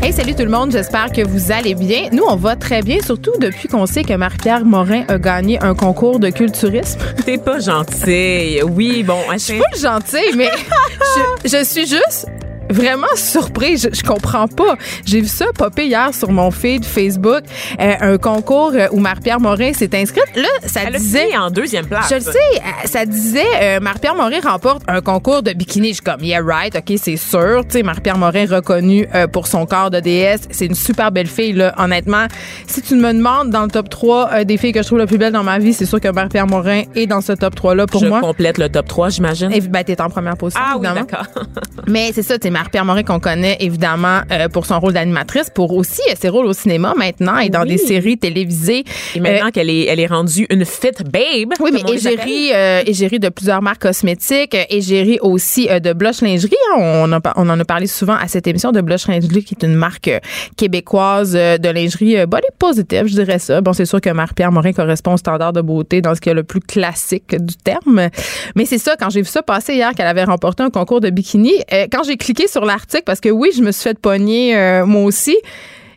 Hey, salut tout le monde, j'espère que vous allez bien. Nous, on va très bien, surtout depuis qu'on sait que Marie-Pierre Morin a gagné un concours de culturisme. T'es pas gentille. Oui, bon, Je suis pas gentille, mais je, je suis juste vraiment surpris. Je, je comprends pas. J'ai vu ça popper hier sur mon feed Facebook, euh, un concours euh, où Marie-Pierre Morin s'est inscrite. Là, ça Elle disait. en deuxième place. Je le sais, euh, ça disait euh, Marie-Pierre Morin remporte un concours de bikini. Je suis comme, yeah, right, OK, c'est sûr. Tu sais, Marie-Pierre Morin reconnue euh, pour son corps de déesse. C'est une super belle fille, là. Honnêtement, si tu me demandes dans le top 3 euh, des filles que je trouve la plus belle dans ma vie, c'est sûr que Marie-Pierre Morin est dans ce top 3-là pour Je moi. complète le top 3, j'imagine. Et ben, t'es en première position, ah oui, d'accord. Mais c'est ça, c'est Marie-Pierre Morin qu'on connaît évidemment euh, pour son rôle d'animatrice, pour aussi ses rôles au cinéma maintenant et dans Oui. des séries télévisées. Et maintenant Euh, qu'elle est, elle est rendue une fit babe. oui, mais égérie, euh, égérie de plusieurs marques cosmétiques, euh, égérie aussi euh, de Blush Lingerie. hein. On, a, on en a parlé souvent à cette émission de Blush Lingerie, qui est une marque euh, québécoise de lingerie body positive, je dirais ça. Bon, c'est sûr que Marie-Pierre Morin correspond au standard de beauté dans ce qui est le plus classique du terme. Mais c'est ça, quand j'ai vu ça passer hier, qu'elle avait remporté un concours de bikini, quand j'ai cliqué sur l'article, parce que oui, je me suis fait pogner euh, moi aussi,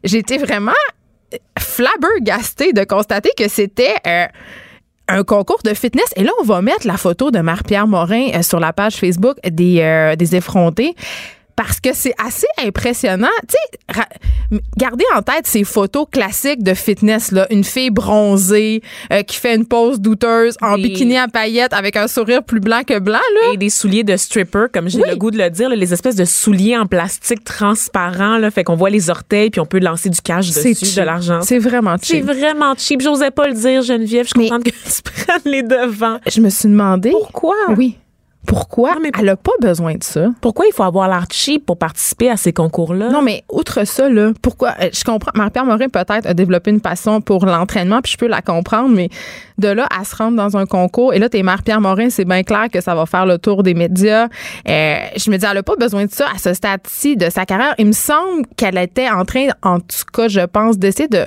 j'étais vraiment flabbergastée de constater que c'était... euh, un concours de fitness. Et là, on va mettre la photo de Marie-Pierre Morin euh, sur la page Facebook des effrontés. Parce que c'est assez impressionnant. Tu sais, gardez en tête ces photos classiques de fitness, là. Une fille bronzée euh, qui fait une pose douteuse en bikini à paillettes avec un sourire plus blanc que blanc, là. Et des souliers de stripper, comme j'ai Oui. le goût de le dire, là, les espèces de souliers en plastique transparent, là, fait qu'on voit les orteils puis on peut lancer du cash dessus, de l'argent. C'est vraiment C'est cheap. vraiment cheap. J'osais pas le dire, Geneviève. Je suis contente que tu prennes les devants. Je me suis demandé. Pourquoi? Oui. Pourquoi? Non, mais- Elle a pas besoin de ça? Pourquoi il faut avoir l'air cheap pour participer à ces concours-là? Non, mais outre ça, là, pourquoi? euh, Je comprends. Marie-Pierre Morin, peut-être, a développé une passion pour l'entraînement, puis je peux la comprendre, mais de là à se rendre dans un concours, et là, t'es Marie-Pierre Morin, c'est bien clair que ça va faire le tour des médias. Euh, je me dis, elle a pas besoin de ça à ce stade-ci de sa carrière. Il me semble qu'elle était en train, en tout cas, je pense, d'essayer de,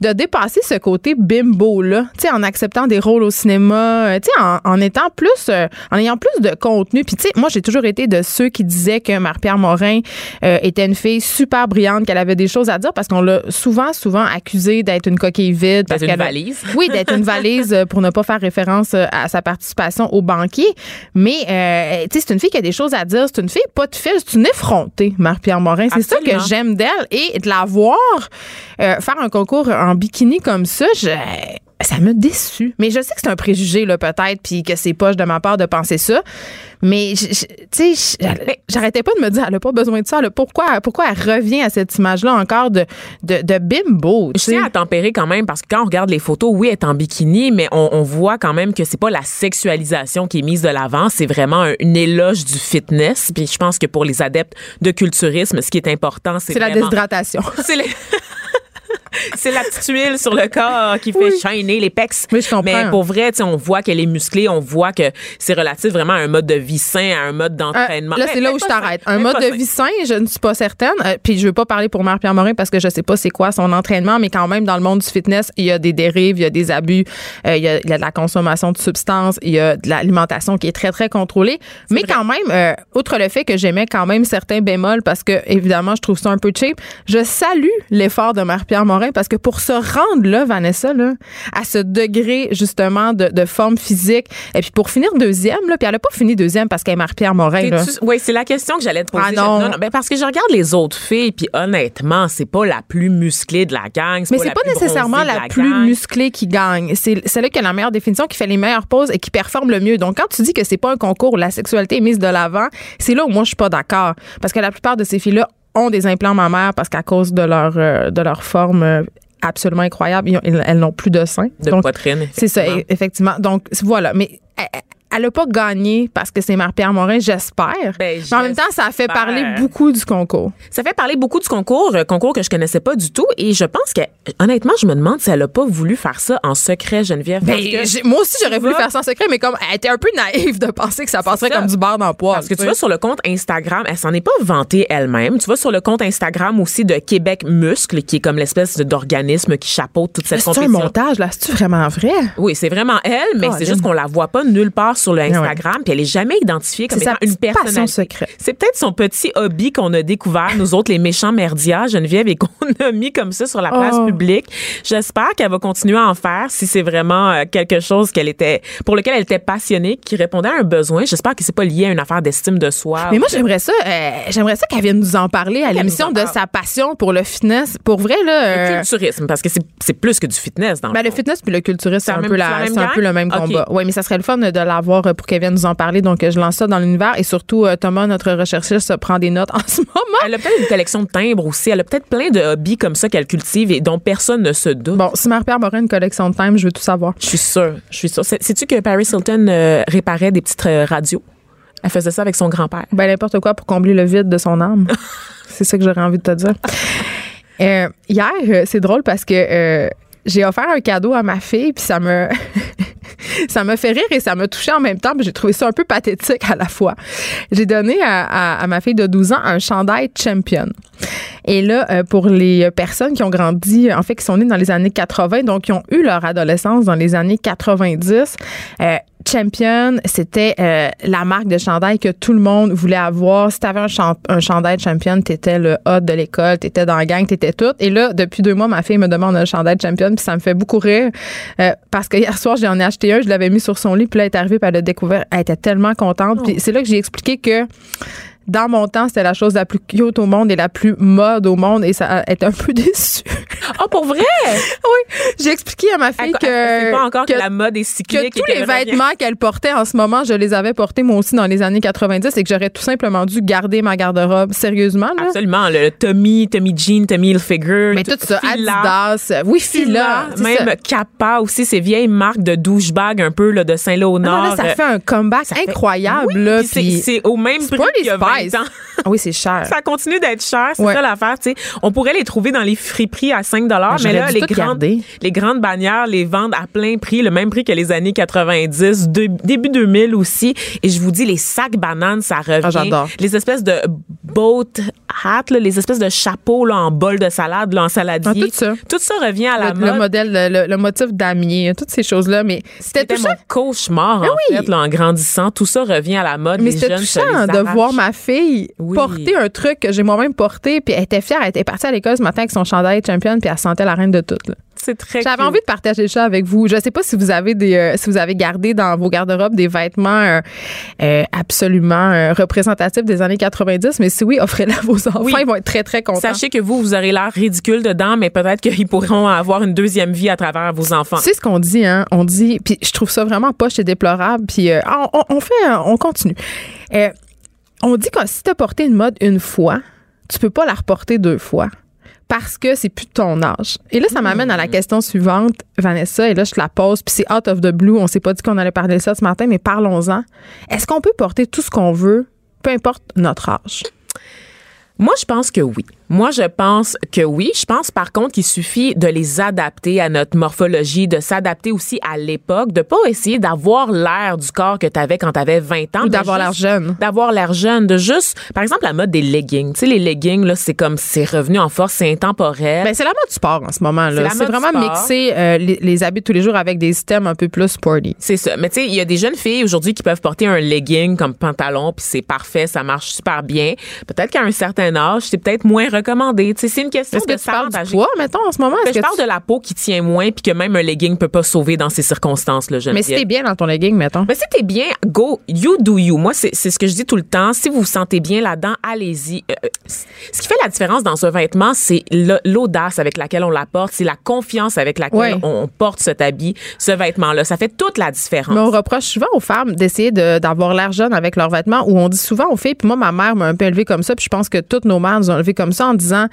de dépasser ce côté bimbo-là, tu sais, en acceptant des rôles au cinéma, euh, tu sais, en, en étant plus, euh, en ayant plus de contenu. Puis, tu sais, moi, j'ai toujours été de ceux qui disaient que Marie-Pierre Morin euh, était une fille super brillante, qu'elle avait des choses à dire parce qu'on l'a souvent, souvent accusée d'être une coquille vide. parce une qu'elle a- valise. Oui, d'être une valise euh, pour ne pas faire référence euh, à sa participation au banquier. Mais, euh, tu sais, c'est une fille qui a des choses à dire. C'est une fille pas de fil, c'est une effrontée, Marie-Pierre Morin. C'est ça que j'aime d'elle. Et de la voir euh, faire un concours en bikini comme ça, je ça m'a déçu. Mais je sais que c'est un préjugé, là, peut-être, puis que c'est poche de ma part de penser ça. Mais, tu sais, j'arrêtais pas de me dire, elle a pas besoin de ça. là. Pourquoi, pourquoi elle revient à cette image-là encore de, de, de bimbo? Je tiens à tempérer quand même parce que quand on regarde les photos, oui, elle est en bikini, mais on, on voit quand même que c'est pas la sexualisation qui est mise de l'avant, c'est vraiment un- une éloge du fitness. Puis je pense que pour les adeptes de culturisme, ce qui est important, c'est C'est la déshydratation. C'est les- C'est la petite huile sur le corps qui fait Oui. shiner les pecs. Oui, je comprends. Mais pour vrai, on voit qu'elle est musclée, on voit que c'est relatif vraiment à un mode de vie sain, à un mode Euh, d'entraînement. là, Mais- c'est là où je t'arrête. Un mode de vie sain, je ne suis pas certaine. Euh, puis je veux pas parler pour Marie-Pierre Morin parce que je sais pas c'est quoi son entraînement, mais quand même, dans le monde du fitness, il y a des dérives, il y a des abus, euh, il, y a, il y a de la consommation de substances, il y a de l'alimentation qui est très, très contrôlée. Mais quand même, euh, outre le fait que j'aimais quand même certains bémols parce que, évidemment, je trouve ça un peu cheap, je salue l'effort de Marie-Pierre Morin parce que pour se rendre là, Vanessa, là, à ce degré, justement, de, de forme physique, et puis pour finir deuxième, là, puis elle a pas fini deuxième parce qu'elle est Marie-Pierre Morin, là. Oui, c'est la question que j'allais te poser. Ah non. ben parce que je regarde les autres filles, puis honnêtement, c'est pas la plus musclée de la gang. Mais c'est pas plus nécessairement la, plus gang. musclée qui gagne. C'est celle qui a la meilleure définition, qui fait les meilleures poses et qui performe le mieux. Donc, quand tu dis que c'est pas un concours où la sexualité est mise de l'avant, c'est là où moi, je suis pas d'accord. Parce que la plupart de ces filles-là ont des implants mammaires parce qu'à cause de leur, euh, de leur forme euh, absolument incroyable, ils ont- elles, n'ont plus de seins. De Donc, poitrine. c'est ça, effectivement. e- effectivement. Donc, voilà. Mais elle a pas gagné parce que c'est Marie-Pierre Morin, j'espère. Ben, mais en même temps, ça a fait parler beaucoup du concours. Ça fait parler beaucoup du concours, euh, concours que je connaissais pas du tout. Et je pense que, honnêtement, je me demande si elle a pas voulu faire ça en secret, Geneviève. Ben, parce que- j'ai- moi aussi, j'aurais voulu faire ça en secret, mais comme elle était un peu naïve de penser que ça passerait ça. comme du beurre dans le poil. Parce que tu vas sur le compte Instagram, elle s'en est pas vantée elle-même. Tu vas sur le compte Instagram aussi de Québec Muscle, qui est comme l'espèce d'organisme qui chapeaute toute cette C'est un compétition. montage, là. C'est-tu vraiment vrai? Oui, c'est vraiment elle, mais c'est juste qu'on la voit pas nulle part sur le Instagram, puis elle est jamais identifiée comme C'est sa étant une personnalité. secrète. C'est peut-être son petit hobby qu'on a découvert, nous autres, les méchants merdias, Geneviève, et qu'on a mis comme ça sur la place Oh. publique. J'espère qu'elle va continuer à en faire si c'est vraiment euh, quelque chose qu'elle était, pour lequel elle était passionnée, qui répondait à un besoin. J'espère que c'est pas lié à une affaire d'estime de soi. Mais moi, j'aimerais ça, euh, j'aimerais ça qu'elle vienne nous en parler à l'émission de sa passion pour le fitness. Pour vrai, là. euh, culturisme, parce que c'est plus que du fitness dans Ben, le fond. fitness puis le culturisme, c'est un, peu la un peu le même combat. Oui, mais ça serait le fun de l'avoir euh, pour qu'elle vienne nous en parler. Donc, euh, je lance ça dans l'univers. Et surtout, euh, Thomas, notre recherchiste, prend des notes en ce moment. Elle a peut-être une collection de timbres aussi. Elle a peut-être plein de hobbies comme ça qu'elle cultive et dont personne ne se doute. Bon, si Marie-Pierre Morin a une collection de time, je veux tout savoir. Je suis sûre. Je suis sûre. Sais- Sais-tu que Paris Hilton euh, réparait des petites euh, radios? Elle faisait ça avec son grand-père. Ben, n'importe quoi pour combler le vide de son âme. c'est ça que j'aurais envie de te dire. Euh, hier, c'est drôle parce que j'ai offert un cadeau à ma fille, puis ça me. ça me fait rire et ça m'a touché en même temps, puis j'ai trouvé ça un peu pathétique à la fois. J'ai donné à, ma fille de 12 ans un chandail champion. Et là, euh, pour les personnes qui ont grandi, en fait, qui sont nées dans les années 80, donc qui ont eu leur adolescence dans les années 90, euh, Champion, c'était euh, la marque de chandail que tout le monde voulait avoir. Si t'avais un, chan- un chandail Champion, t'étais le hot de l'école, t'étais dans la gang, t'étais tout. Et là, depuis deux mois, ma fille me demande un chandail Champion, puis ça me fait beaucoup rire euh, parce que hier soir, j'en ai acheté un, je l'avais mis sur son lit, puis là, elle est arrivée, puis elle l'a découvert. Elle était tellement contente. Puis c'est là que j'ai expliqué que dans mon temps, c'était la chose la plus cute au monde et la plus mode au monde et ça était un peu déçue. Oh, pour vrai? oui, j'ai expliqué à ma fille sait que pas encore que, que- la mode est que cyclique. tous et les vêtements qu'elle portait en ce moment, je les avais portés moi aussi dans les années 90 et que j'aurais tout simplement dû garder ma garde-robe sérieusement. Là? Absolument. Le Tommy, Tommy Jean, Tommy Hilfiger. Mais tout ça, Fila. Adidas, oui, Fila, Même ça. Kappa aussi, ces vieilles marques de douchebag un peu là, de Ah Saint-Léonard. là, ça fait un comeback fait- incroyable. Oui, puis- c'est au même prix pas les qu'il y a 20 Spice. ans. Ah oui, c'est cher. Ça continue d'être cher, c'est Ouais. ça l'affaire. tu sais. On pourrait les trouver dans les friperies à 5 mais Ben, j'aurais là, les tout grandes, garder. les grandes bannières les vendent à plein prix, le même prix que les années 90, de- début 2000 aussi. Et je vous dis, les sacs bananes, ça revient. Ah, j'adore. Les espèces de boat hat, là, les espèces de chapeaux là, en bol de salade, là, en saladier. Ah, tout ça. Tout ça revient à la le, le mode. modèle, le, motif damier, toutes ces choses-là. Mais c'était C'était touchant. mon cauchemar, en oui. fait, là, en grandissant. Tout ça revient à la mode. Mais c'était touchant de voir ma fille Oui. porter un truc que j'ai moi-même porté, puis elle était fière. Elle était partie à l'école ce matin avec son chandail champion, puis elle sentait la reine de toutes. là. C'est très J'avais envie de partager ça avec vous. Je sais pas si vous avez des, euh, si vous avez gardé dans vos garde-robes des vêtements euh, euh, absolument représentatifs des années 90, mais si oui, offrez-les à vos enfants. Oui. Ils vont être très très contents. Sachez que vous, vous aurez l'air ridicule dedans, mais peut-être qu'ils pourront avoir une deuxième vie à travers vos enfants. C'est ce qu'on dit, hein. On dit, puis je trouve ça vraiment poche et déplorable. Puis on, fait, on continue. On dit que si t'as porté une mode une fois, tu peux pas la reporter deux fois. Parce que c'est plus de ton âge. Et là, ça m'amène à la question suivante, Vanessa, et là, je te la pose, puis c'est out of the blue. On s'est pas dit qu'on allait parler de ça ce matin, mais parlons-en. Est-ce qu'on peut porter tout ce qu'on veut, peu importe notre âge? Moi, je pense que oui. Moi, je pense que oui. Je pense par contre qu'il suffit de les adapter à notre morphologie, de s'adapter aussi à l'époque, de pas essayer d'avoir l'air du corps que tu avais quand tu avais 20 ans. Ou d'avoir l'air jeune. D'avoir l'air jeune, de juste, par exemple, la mode des leggings. Tu sais, les leggings, là, c'est comme, c'est revenu en force, c'est intemporel. Ben, c'est la mode sport en ce moment. Là. C'est vraiment sport. mixer euh, les, les habits de tous les jours avec des systèmes un peu plus sporty. C'est ça. Mais tu sais, il y a des jeunes filles aujourd'hui qui peuvent porter un legging comme pantalon, puis c'est parfait, ça marche super bien. Peut-être qu'à un certain âge, c'est peut-être moins recommandé. C'est une question Est-ce que de tu parles du poids, mettons, en ce moment? Ben, je que parle tu- de la peau qui tient moins, puis que même un legging peut pas sauver dans ces circonstances-là, Mais si t'es bien dans ton legging, mettons. mais si t'es bien, go, you do you. Moi, c'est c'est ce que je dis tout le temps. Si vous vous sentez bien là-dedans, allez-y. Euh, euh, ce qui fait la différence dans un vêtement, c'est l'audace avec laquelle on la porte, c'est la confiance avec laquelle on, porte cet habit, ce vêtement-là. Ça fait toute la différence. Mais on reproche souvent aux femmes d'essayer de- d'avoir l'air jeune avec leurs vêtements, ou on dit souvent aux filles, puis moi, ma mère m'a un peu élevée comme ça, puis je pense que toutes nos mères nous ont élevées comme ça, ça en disant,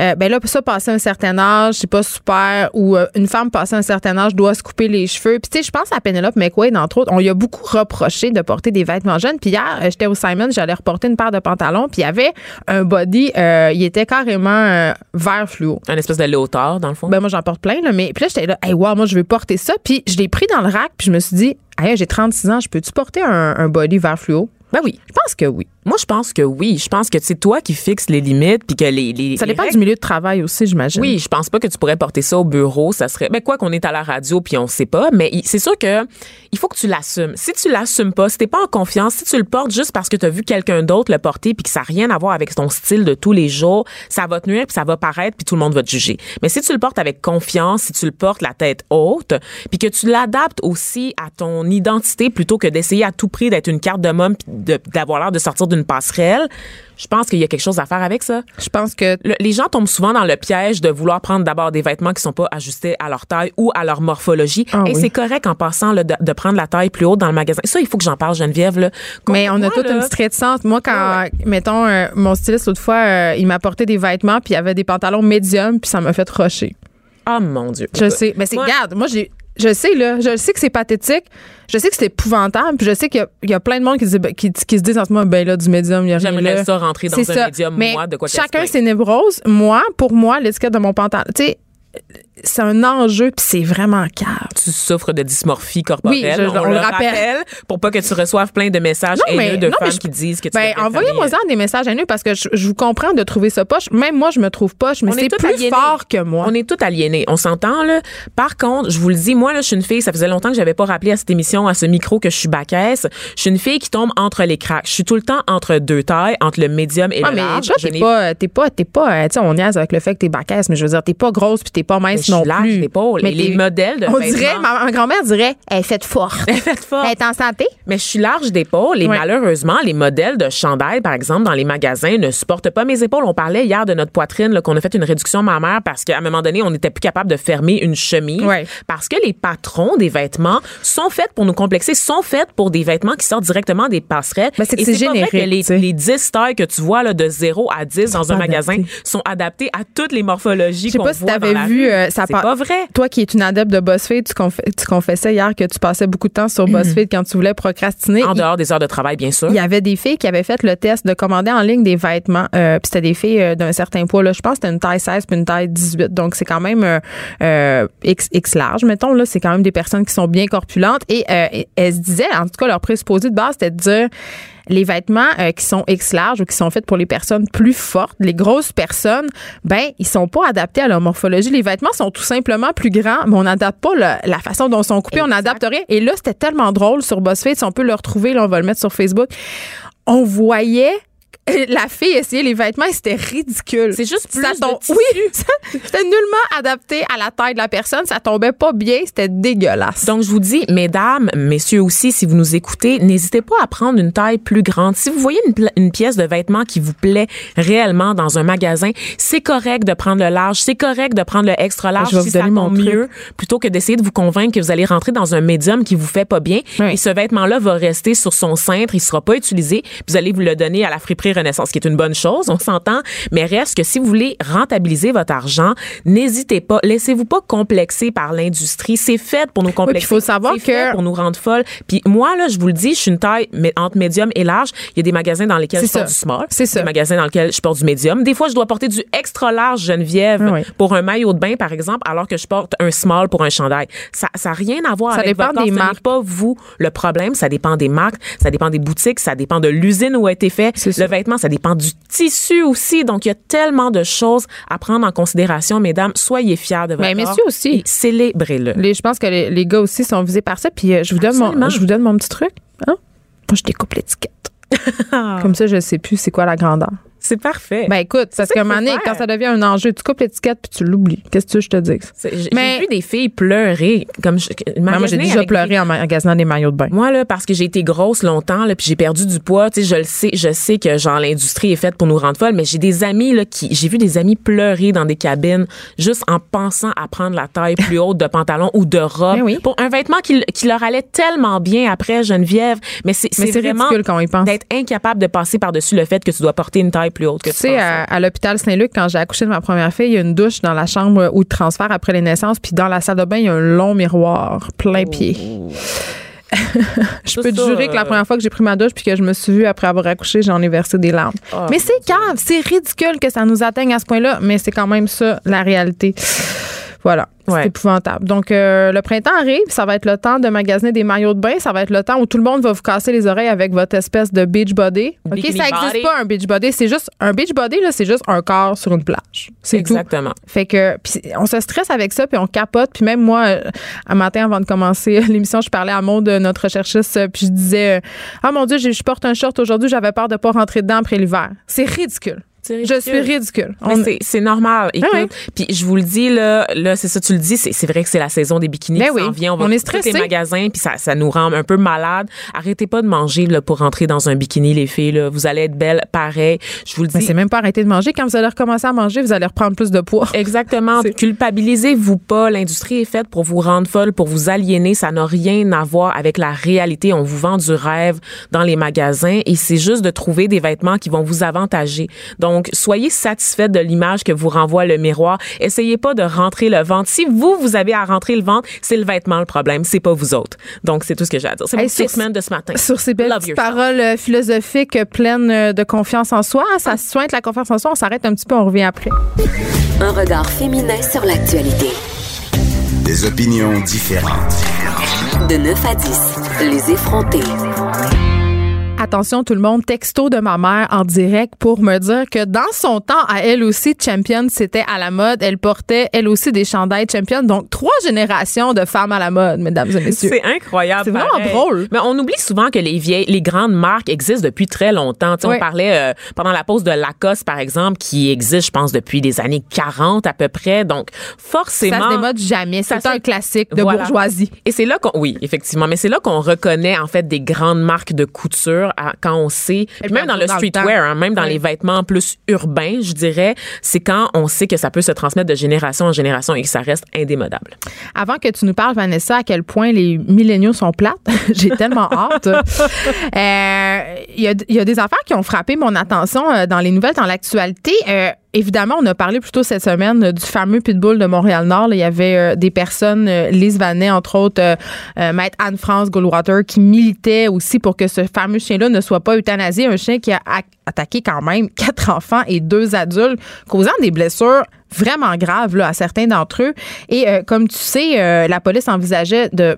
euh, ben là, ça, passer un certain âge, c'est pas super, ou euh, une femme passée un certain âge doit se couper les cheveux. Puis tu sais, je pense à Penelope McQuaid, entre autres, on lui a beaucoup reproché de porter des vêtements jeunes. Puis hier, euh, j'étais au Simon, j'allais reporter une paire de pantalons, puis il y avait un body, euh, il était carrément vert fluo. Un espèce de léotard, dans le fond? Ben moi, j'en porte plein, là, mais puis là, j'étais là, hey, wow, moi, je veux porter ça. Puis je l'ai pris dans le rack, puis je me suis dit, hey, j'ai 36 ans, je peux-tu porter un, un body vert fluo? Ben oui. Je pense que oui. Moi, je pense que oui. Je pense que c'est toi qui fixes les limites puis que les, les Ça les dépend règles- du milieu de travail aussi, j'imagine. Oui, je pense pas que tu pourrais porter ça au bureau. Ça serait, ben quoi qu'on est à la radio puis on sait pas, mais c'est sûr que il faut que tu l'assumes. Si tu l'assumes pas, si t'es pas en confiance, si tu le portes juste parce que tu as vu quelqu'un d'autre le porter puis que ça n'a rien à voir avec ton style de tous les jours, ça va te nuire puis ça va paraître puis tout le monde va te juger. Mais si tu le portes avec confiance, si tu le portes la tête haute, puis que tu l'adaptes aussi à ton identité plutôt que d'essayer à tout prix d'être une carte de môme d'avoir l'air de sortir d'une passerelle, je pense qu'il y a quelque chose à faire avec ça. Je pense que Le- les gens tombent souvent dans le piège de vouloir prendre d'abord des vêtements qui sont pas ajustés à leur taille ou à leur morphologie. Ah Et oui. c'est correct en passant là, de, de prendre la taille plus haute dans le magasin. Ça, il faut que j'en parle, Geneviève. Là. Mais on a toute une petite réticence. Moi, quand, Ouais, mettons, euh, mon styliste, l'autre fois, euh, il m'a apporté des vêtements, puis il y avait des pantalons médiums, puis ça m'a fait rocher. Oh mon Dieu. Je sais. Mais c'est, regarde, moi, j'ai. Je sais, là, je sais que c'est pathétique. Je sais que c'est épouvantable. Puis je sais qu'il y a, il y a plein de monde qui, se dit- qui, qui se disent en ce moment, ben là, du médium, il y a rien J'aimerais ça rentrer dans un ça. médium, Mais moi, de quoi chacun ses névroses. Moi, pour moi, l'étiquette de mon pantalon, tu sais, c'est un enjeu, puis c'est vraiment cave. Tu souffres de dysmorphie corporelle. Oui, je- on, on le le rappelle. rappelle. pour pas que tu reçoives plein de messages Non, mais- haineux de non, mais femmes je- qui disent que tu Ben, envoyez-moi des messages haineux parce que je, je vous comprends de trouver ça poche. Même moi, je me trouve poche, mais c'est plus aliénés. fort que moi. On est tous aliénés. On s'entend, là. Par contre, je vous le dis, moi, là, je suis une fille, ça faisait longtemps que j'avais pas rappelé à cette émission, à ce micro, que je suis bacaisse. Je suis une fille qui tombe entre les cracks. Je suis tout le temps entre deux tailles, entre le médium et Ouais, le mais large. toi, Je t'es pas, t'es pas, t'es pas, euh, tu sais, on niaise avec le fait que t'es bacasse, mais je veux dire, t'es pas grosse puis t'es pas Mais mince je suis non large plus. d'épaule. Mais les modèles de On vêtements- dirait, ma, ma grand-mère dirait, elle est faite forte. Elle est faite forte. Elle est en santé. Mais je suis large d'épaule et Ouais. malheureusement, les modèles de chandail, par exemple, dans les magasins, ne supportent pas mes épaules. On parlait hier de notre poitrine, là, qu'on a fait une réduction mammaire parce qu'à un moment donné, on n'était plus capable de fermer une chemise. Ouais. Parce que les patrons des vêtements sont faits pour nous complexer, sont faits pour des vêtements qui sortent directement des passerelles. Ben, c'est que Et c'est pas vrai que les, tu sais. les 10 tailles que tu vois là, de 0 à 10 dans un magasin sont adaptées à toutes les morphologies Je sais qu'on pas si voit dans la vu, rue. euh, ça C'est par- pas vrai. Toi qui es une adepte de BuzzFeed, tu, conf- tu confessais hier que tu passais beaucoup de temps sur BuzzFeed quand tu voulais procrastiner. En dehors des heures de travail, bien sûr. Il y avait des filles qui avaient fait le test de commander en ligne des vêtements. Euh, puis c'était des filles euh, d'un certain poids. Là. Je pense que c'était une taille 16 puis une taille 18. Donc, c'est quand même euh, euh, X, X large, mettons. là C'est quand même des personnes qui sont bien corpulentes. Et euh, et- elles se disaient, en tout cas, leur présupposé de base, c'était de dire les vêtements euh, qui sont X large ou qui sont faits pour les personnes plus fortes, les grosses personnes, ben ils sont pas adaptés à leur morphologie. Les vêtements sont tout simplement plus grands, mais on n'adapte pas la façon dont ils sont coupés, on n'adapte rien. Et là, c'était tellement drôle sur BuzzFeed, si on peut le retrouver, là, on va le mettre sur Facebook. On voyait la fille essayer les vêtements et c'était ridicule. C'est juste plus Ça de tissu. Oui, c'était nullement adapté à la taille de la personne. Ça tombait pas bien, c'était dégueulasse. Donc, je vous dis, mesdames, messieurs aussi, si vous nous écoutez, n'hésitez pas à prendre une taille plus grande. Si vous voyez une, pièce de vêtement qui vous plaît réellement dans un magasin, c'est correct de prendre le large, c'est correct de prendre le extra large Je vais si vous ça donner mon mieux, plutôt que d'essayer de vous convaincre que vous allez rentrer dans un médium qui vous fait pas bien. Oui. Et ce vêtement-là va rester sur son cintre, il sera pas utilisé, vous allez vous le donner à la friperie Renaissance, qui est une bonne chose, on s'entend, mais reste que si vous voulez rentabiliser votre argent, n'hésitez pas, laissez-vous pas complexer par l'industrie. C'est fait pour nous complexer. faut savoir C'est fait que- pour nous rendre folles. Puis moi là, je vous le dis, je suis une taille entre médium et large. Il y a des magasins dans lesquels je porte du small, C'est ça. des magasins dans lesquels je porte du médium. Des fois, je dois porter du extra large Geneviève oui. pour un maillot de bain par exemple, alors que je porte un small pour un chandail. Ça ça a rien à voir Ça avec dépend votre des marques. pas vous le problème, ça dépend des marques, ça dépend des boutiques, ça dépend de l'usine où a été fait. Le ça. Ça dépend du tissu aussi. Donc il y a tellement de choses à prendre en considération, mesdames. Soyez fiers de votre Mais corps messieurs aussi. célébrez-le. Je pense que les, les gars aussi sont visés par ça. Puis euh, je vous donne mon, je vous donne mon petit truc. Hein? Moi, je découpe l'étiquette. Comme ça, je sais plus c'est quoi la grandeur. C'est parfait. Ben écoute, parce qu'à un moment donné, quand ça devient un enjeu, tu coupes l'étiquette puis tu l'oublies. Qu'est-ce que tu veux que je te dise? J'ai vu des filles pleurer comme je, moi, j'ai déjà des- pleuré en magasinant des maillots de bain. Moi là parce que j'ai été grosse longtemps là puis j'ai perdu du poids, tu sais je le sais, je sais que genre l'industrie est faite pour nous rendre folles mais j'ai des amis là qui j'ai vu des amis pleurer dans des cabines juste en pensant à prendre la taille plus haute de pantalon ou de robe Ben oui. pour un vêtement qui, qui leur allait tellement bien après Geneviève, mais c'est vraiment ridicule quand on y pense. d'être incapable de passer par-dessus le fait que tu dois porter une taille plus haute que tu sais, à, à l'hôpital Saint-Luc, quand j'ai accouché de ma première fille, il y a une douche dans la chambre où de transfert après les naissances, puis dans la salle de bain, il y a un long miroir plein pied. je peux te jurer que la euh, première fois que j'ai pris ma douche puis que je me suis vue après avoir accouché, j'en ai versé des larmes. Oh, mais c'est grave, c'est ridicule que ça nous atteigne à ce point-là, mais c'est quand même ça la réalité. Voilà. C'est épouvantable. Donc, euh, le printemps arrive, ça va être le temps de magasiner des maillots de bain, ça va être le temps où tout le monde va vous casser les oreilles avec votre espèce de beach body. OK, Bikini ça n'existe pas un beach body, c'est juste un beach body là, c'est juste un corps sur une plage. C'est tout. Exactement. Fait que puis on se stresse avec ça puis on capote puis même moi euh, un matin avant de commencer l'émission, je parlais à Maud de notre recherchiste euh, puis je disais euh, "Ah mon dieu, je porte un short aujourd'hui, j'avais peur de pas rentrer dedans après l'hiver." C'est ridicule. Je suis ridicule. Mais On- c'est- normal. Écoute, ouais. puis je vous le dis là, là c'est ça tu le dis, c'est vrai que c'est la saison des bikinis Ben qui oui. s'en vient. On va On est stressé. les magasins puis ça, ça nous rend un peu malade. Arrêtez pas de manger là pour rentrer dans un bikini les filles là. Vous allez être belles pareil. Je vous le Mais dis. c'est même pas arrêter de manger quand vous allez recommencer à manger, vous allez reprendre plus de poids. Exactement. Culpabilisez-vous pas. L'industrie est faite pour vous rendre folle, pour vous aliéner. Ça n'a rien à voir avec la réalité. On vous vend du rêve dans les magasins et c'est juste de trouver des vêtements qui vont vous avantager. Donc, soyez satisfait de l'image que vous renvoie le miroir. Essayez pas de rentrer le ventre. Si vous, vous avez à rentrer le ventre, c'est le vêtement le problème. C'est pas vous autres. Donc, c'est tout ce que j'ai à dire. C'est Hey, mon statement de ce matin. Sur ces belles paroles euh, philosophiques pleines euh, de confiance en soi, ça se soigne la confiance en soi, on s'arrête un petit peu, on revient après. Un regard féminin sur l'actualité. Des opinions différentes. De 9 à 10, les effrontés. Attention tout le monde, texto de ma mère en direct pour me dire que dans son temps, à elle aussi, Champion, c'était à la mode. Elle portait, elle aussi, des chandails Champion. Donc, trois générations de femmes à la mode, mesdames et messieurs. C'est incroyable. C'est vraiment pareil. drôle. Mais on oublie souvent que les vieilles, les grandes marques existent depuis très longtemps. Tu sais, Oui. On parlait euh, pendant la pause de Lacoste, par exemple, qui existe, je pense, depuis les années 40 à peu près. Donc, forcément. Ça se démode jamais. C'est un classique de Voilà. bourgeoisie. Et c'est là qu'on, oui, effectivement, mais c'est là qu'on reconnaît en fait des grandes marques de couture à- quand on sait, puis même dans le streetwear, hein, même dans Oui. les vêtements plus urbains, je dirais, c'est quand on sait que ça peut se transmettre de génération en génération et que ça reste indémodable. Avant que tu nous parles, Vanessa, à quel point les milléniaux sont plates, j'ai tellement hâte. Euh, Il y, a, il y a des affaires qui ont frappé mon attention euh, dans les nouvelles, dans l'actualité. Euh, évidemment, on a parlé plus tôt cette semaine euh, du fameux pitbull de Montréal-Nord. Il y avait euh, des personnes, euh, Lise Vanet, entre autres, euh, Maître Anne-France Goldwater, qui militaient aussi pour que ce fameux chien-là ne soit pas euthanasié. Un chien qui a attaqué quand même quatre enfants et deux adultes, causant des blessures vraiment graves à certains d'entre eux. Et comme tu sais, la police envisageait de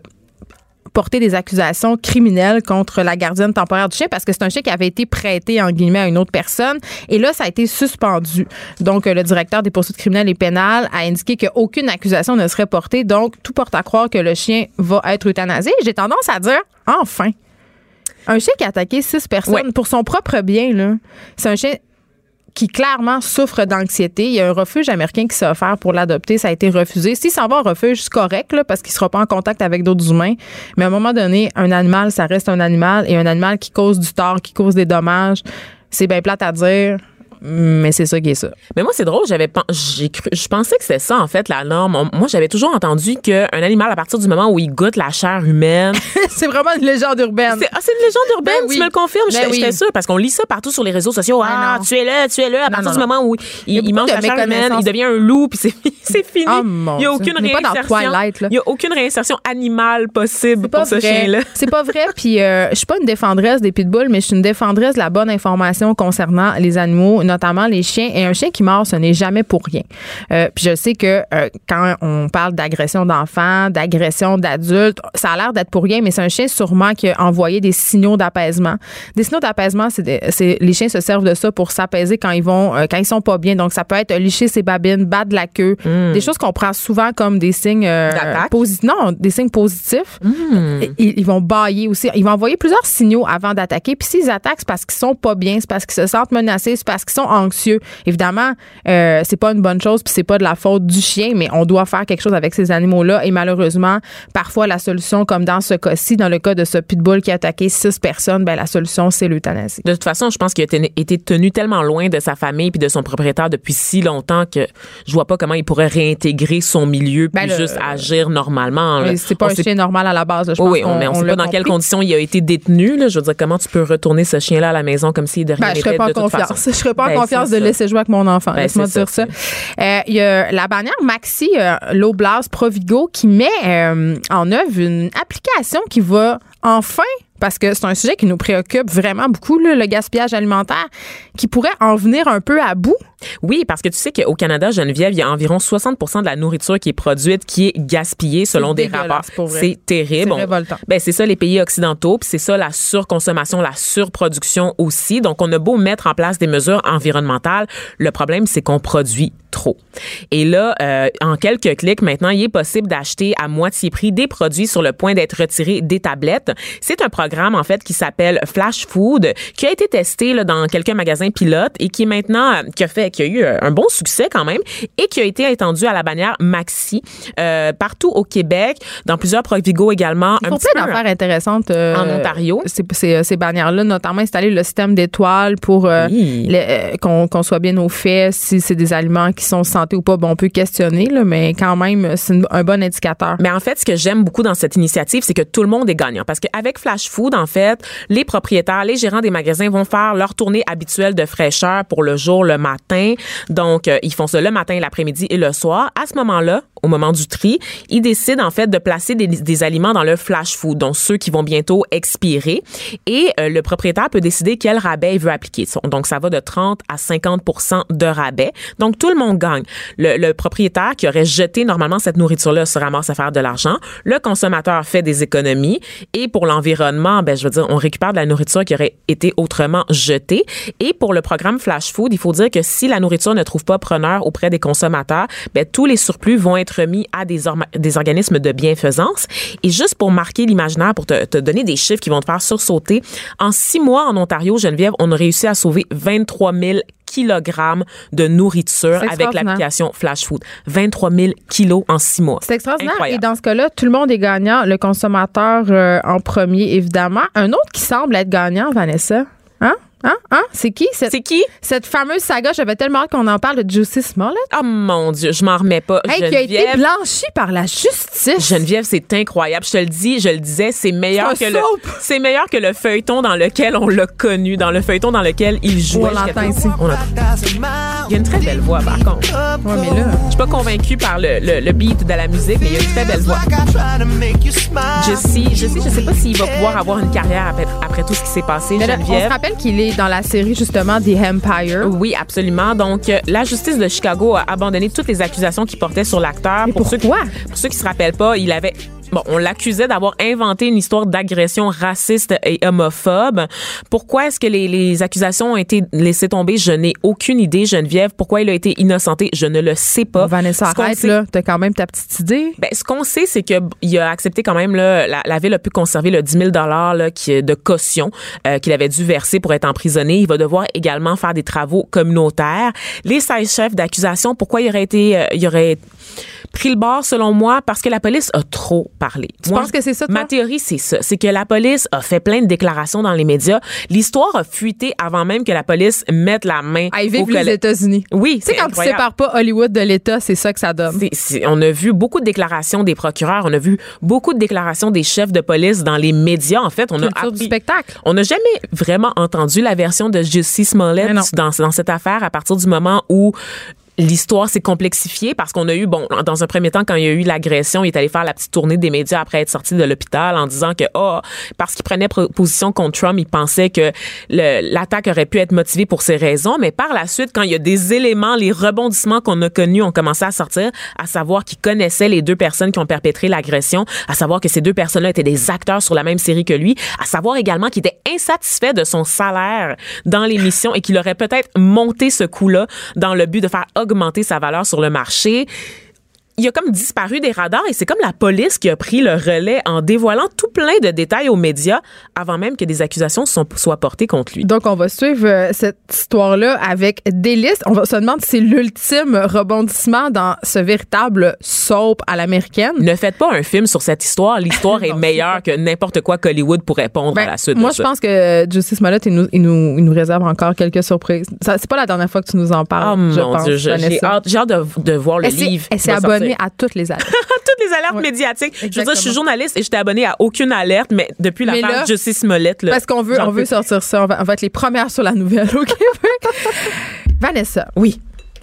porter des accusations criminelles contre la gardienne temporaire du chien parce que c'est un chien qui avait été prêté en guillemets à une autre personne et là ça a été suspendu. Donc euh, le directeur des poursuites criminelles et pénales a indiqué qu'aucune accusation ne serait portée donc tout porte à croire que le chien va être euthanasié. J'ai tendance à dire enfin un chien qui a attaqué six personnes Ouais. pour son propre bien là. C'est un chien qui clairement souffre d'anxiété. Il y a un refuge américain qui s'est offert pour l'adopter. Ça a été refusé. S'il s'en va en refuge, c'est correct, là, parce qu'il sera pas en contact avec d'autres humains. Mais à un moment donné, un animal, ça reste un animal. Et un animal qui cause du tort, qui cause des dommages, c'est bien plate à dire, mais c'est ça qui est ça. Mais moi, c'est drôle, j'avais j'ai cru, je pensais que c'était ça, en fait, la norme. Moi, j'avais toujours entendu qu'un animal, à partir du moment où il goûte la chair humaine, c'est vraiment une légende urbaine. C'est ah, c'est une légende urbaine, Ben oui. tu me le confirmes, Ben j'étais oui. sûre, parce qu'on lit ça partout sur les réseaux sociaux. Ah, non. tu es là, tu es là. À partir non, du non. moment où Il il, il mange la chair humaine, il devient un loup, puis c'est fini. Oh, mon il n'y a aucune réinsertion. Twilight. Il y a aucune réinsertion animale possible pour ce chien-là. C'est pas vrai. Puis euh, je suis pas une défendresse des pitbulls, mais je suis une défendresse de la bonne information concernant les animaux, notamment les chiens. Et un chien qui mord, ce n'est jamais pour rien. Euh, puis je sais que euh, quand on parle d'agression d'enfants, d'agression d'adultes, ça a l'air d'être pour rien, mais c'est un chien sûrement qui a envoyé des signaux d'apaisement. Des signaux d'apaisement, c'est les chiens se servent de ça pour s'apaiser quand ils vont euh, quand ils sont pas bien. Donc ça peut être licher ses babines, battre la queue, des choses qu'on prend souvent comme des signes euh, D'attaque? posi- non, des signes positifs. Ils, ils vont bailler aussi. Ils vont envoyer plusieurs signaux avant d'attaquer. Puis s'ils attaquent, c'est parce qu'ils sont pas bien, c'est parce qu'ils se sentent menacés, c'est parce qu'ils sont anxieux. Évidemment, euh, c'est pas une bonne chose, puis c'est pas de la faute du chien, mais on doit faire quelque chose avec ces animaux-là. Et malheureusement, parfois la solution, comme dans ce cas-ci, dans le cas de ce pitbull qui a attaqué six personnes, ben la solution c'est l'euthanasie. De toute façon, je pense qu'il a été tenu tellement loin de sa famille puis de son propriétaire depuis si longtemps que je vois pas comment il pourrait réintégrer son milieu puis Ben, le- juste agir normalement. C'est pas On un sait- chien normal à la base. là. Je Oui, pense oui, on, mais on, on sait pas dans quelles conditions il a été détenu. Là. Je veux dire, comment tu peux retourner ce chien-là à la maison comme s'il de rien Ben, je serais pas en de toute confiance. façon? Je serais pas en confiance de ça. laisser jouer avec mon enfant. Ben, Laisse-moi dire ça. Euh, Il y a la bannière Maxi euh, Loblas Provigo qui met euh, en œuvre une application qui va enfin parce que c'est un sujet qui nous préoccupe vraiment beaucoup, là, le gaspillage alimentaire, qui pourrait en venir un peu à bout. Oui, parce que tu sais qu'au Canada, Geneviève, il y a environ 60% de la nourriture qui est produite qui est gaspillée selon des rapports. C'est terrible. C'est révoltant. Ben, c'est ça les pays occidentaux, puis c'est ça la surconsommation, la surproduction aussi. Donc on a beau mettre en place des mesures environnementales, le problème c'est qu'on produit trop. Et là, euh, en quelques clics, maintenant, il est possible d'acheter à moitié prix des produits sur le point d'être retirés des tablettes. C'est un programme, en fait, qui s'appelle Flash Food, qui a été testé là, dans quelques magasins pilotes et qui est maintenant, euh, qui a fait, qui a eu euh, un bon succès quand même et qui a été étendu à la bannière Maxi euh, partout au Québec, dans plusieurs Provigo également. Ils un font petit plein d'affaires intéressantes. euh, En Ontario. Ces, ces, ces bannières-là, notamment installer le système d'étoiles pour euh, Oui. euh, qu'on soit bien au fait si c'est des aliments qui sont santé ou pas. Bon, on peut questionner, là, mais quand même, c'est un bon indicateur. Mais en fait, ce que j'aime beaucoup dans cette initiative, c'est que tout le monde est gagnant. Parce qu'avec Flash Food, en fait, les propriétaires, les gérants des magasins vont faire leur tournée habituelle de fraîcheur pour le jour, le matin. Donc, euh, ils font ça le matin, l'après-midi et le soir. À ce moment-là, au moment du tri, ils décident en fait de placer des, des aliments dans le Flash Food, donc ceux qui vont bientôt expirer. Et euh, le propriétaire peut décider quel rabais il veut appliquer. Donc, ça va de 30 à 50% de rabais. Donc, tout le monde gagne. Le, propriétaire qui aurait jeté normalement cette nourriture-là se ramasse à faire de l'argent. Le consommateur fait des économies. Et pour l'environnement, ben, je veux dire, on récupère de la nourriture qui aurait été autrement jetée. Et pour le programme Flash Food, il faut dire que si la nourriture ne trouve pas preneur auprès des consommateurs, ben, tous les surplus vont être mis à des, des organismes de bienfaisance. Et juste pour marquer l'imaginaire, pour te, te donner des chiffres qui vont te faire sursauter, en six mois en Ontario, Geneviève, on a réussi à sauver 23 000 kilogrammes de nourriture avec l'application Flash Food. 23 000 kilos en six mois. C'est extraordinaire. Incroyable. Et dans ce cas-là, tout le monde est gagnant. Le consommateur euh, en premier, évidemment. Un autre qui semble être gagnant, Vanessa? Hein? Hein? C'est qui? Cette, C'est qui? cette fameuse saga, j'avais tellement hâte qu'on en parle de Juicy Smollett. Oh mon Dieu, je m'en remets pas. Hey, qui a été Geneviève, blanchi par la justice. Geneviève, c'est incroyable. Je te le dis, je le disais, c'est meilleur C'est que le, c'est meilleur que le feuilleton dans lequel on l'a connu, dans le feuilleton dans lequel il jouait. On l'entend jusqu'à- ici. On l'entend. Il y a une très belle voix, par contre. Ouais, mais là. Je suis pas convaincue par le, le, le beat de la musique, mais il y a une très belle voix. Je sais, je sais, je sais pas s'il va pouvoir avoir une carrière après, après tout ce qui s'est passé, Mais là, on se Geneviève. rappelle qu'il est dans la série, justement, The Empire. Oui, absolument. Donc, euh, la justice de Chicago a abandonné toutes les accusations qui portaient sur l'acteur. Pour ceux? Pour ceux qui se rappellent pas, il avait Bon, on l'accusait d'avoir inventé une histoire d'agression raciste et homophobe. Pourquoi est-ce que les, les accusations ont été laissées tomber? Je n'ai aucune idée, Geneviève. Pourquoi il a été innocenté? Je ne le sais pas. Vanessa, arrête, sait- là. T'as quand même ta petite idée. ben, ce qu'on sait, c'est qu'il a accepté quand même, là, la, la ville a pu conserver le 10 000 là, qui, de caution euh, qu'il avait dû verser pour être emprisonné. Il va devoir également faire des travaux communautaires. Les 16 chefs d'accusation, pourquoi il aurait été, euh, il aurait pris le bord, selon moi, parce que la police a trop parlé. Tu penses que c'est ça, toi? Ma théorie, c'est ça. C'est que la police a fait plein de déclarations dans les médias. L'histoire a fuité avant même que la police mette la main Hey, au vive les États-Unis. Oui, Tu sais, c'est quand tu sépares pas Hollywood de l'État, c'est ça que ça donne. On a vu beaucoup de déclarations des procureurs, on a vu beaucoup de déclarations des chefs de police dans les médias. En fait, on a Culture du appris- spectacle. On n'a jamais vraiment entendu la version de Jussie Smollett dans cette affaire à partir du moment où l'histoire s'est complexifiée parce qu'on a eu, bon, dans un premier temps, quand il y a eu l'agression, il est allé faire la petite tournée des médias après être sorti de l'hôpital en disant que, oh, parce qu'il prenait position contre Trump, il pensait que l'attaque aurait pu être motivée pour ces raisons. Mais par la suite, quand il y a des éléments, les rebondissements qu'on a connus ont commencé à sortir, à savoir qu'il connaissait les deux personnes qui ont perpétré l'agression, à savoir que ces deux personnes-là étaient des acteurs sur la même série que lui, à savoir également qu'il était insatisfait de son salaire dans l'émission et qu'il aurait peut-être monté ce coup-là dans le but de faire sa valeur sur le marché. Il a comme disparu des radars et c'est comme la police qui a pris le relais en dévoilant tout plein de détails aux médias avant même que des accusations sont- soient portées contre lui. Donc, on va suivre euh, cette histoire-là avec délice. On va se demander si c'est l'ultime rebondissement dans ce véritable soap à l'américaine. Ne faites pas un film sur cette histoire. L'histoire est meilleure que n'importe quoi qu'Hollywood pourrait pondre Ben, à la suite moi, de je ça. pense que euh, Justice Smollett, il nous, il, nous, il nous réserve encore quelques surprises. C'est pas la dernière fois que tu nous en Oh parles, je mon pense, Dieu, je- j'ai hâte, de, de voir le s'est- livre. Elle qui s'est va abonnée à toutes les alertes. toutes les alertes Ouais. médiatiques. Je veux dire, je suis journaliste et je t'ai abonné à aucune alerte, mais depuis Mais l'affaire là, Justice Smollett, là, Parce qu'on veut, on veut sortir ça. On va, on va être les premières sur la nouvelle au Québec. Vanessa, Oui.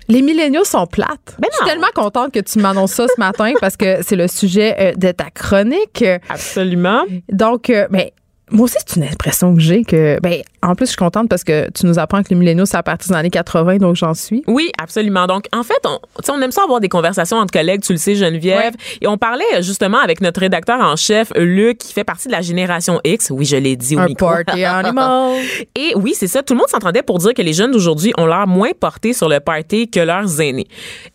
les milléniaux sont plates. Ben Je suis tellement contente que tu m'annonces ça ce matin parce que c'est le sujet euh, de ta chronique. Absolument. Donc, euh, ben, moi aussi, c'est une impression que j'ai que, ben, en plus, je suis contente parce que tu nous apprends que les milléniaux, c'est à partir des années 80, donc j'en suis. Oui, absolument. Donc, en fait, on, on aime ça avoir des conversations entre collègues, tu le sais, Geneviève. Et on parlait justement avec notre rédacteur en chef, Luc, qui fait partie de la génération X. Oui, je l'ai dit au Un micro. party animal. Et oui, c'est ça. Tout le monde s'entendait pour dire que les jeunes d'aujourd'hui ont l'air moins portés sur le party que leurs aînés.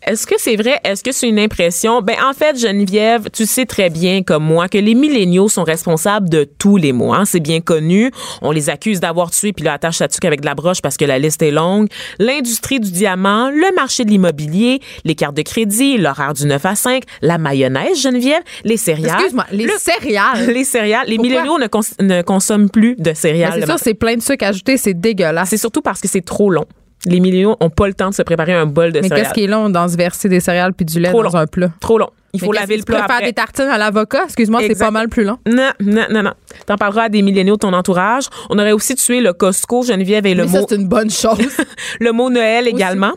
Est-ce que c'est vrai? Est-ce que c'est une impression? Ben, en fait, Geneviève, tu sais très bien, comme moi, que les milléniaux sont responsables de tous les maux. Hein. C'est bien connu. On les accuse d'avoir tué, puis là, attache sa tuque avec de la broche parce que la liste est longue. L'industrie du diamant, le marché de l'immobilier, les cartes de crédit, l'horaire du 9 à 5, la mayonnaise, Geneviève, les céréales. Excuse-moi, les Le- céréales. Les céréales. Les milléniaux ne, cons- ne consomment plus de Ben, céréales. c'est le sûr, c'est plein de sucre ajouté, c'est dégueulasse. c'est surtout parce que c'est trop long. Les milléniaux ont pas le temps de se préparer un bol de Mais céréales. qu'est-ce qui est long dans se verser des céréales puis du lait Trop dans long. un plat? Trop long. Il faut laver le tu plat préfères après. des tartines à l'avocat? Excuse-moi, c'est pas mal plus long. Non, non, non, non. T'en parleras à des milléniaux de ton entourage. On aurait aussi tué le Costco, Geneviève, et le Mais mot, c'est une bonne chose. le mot Noël également.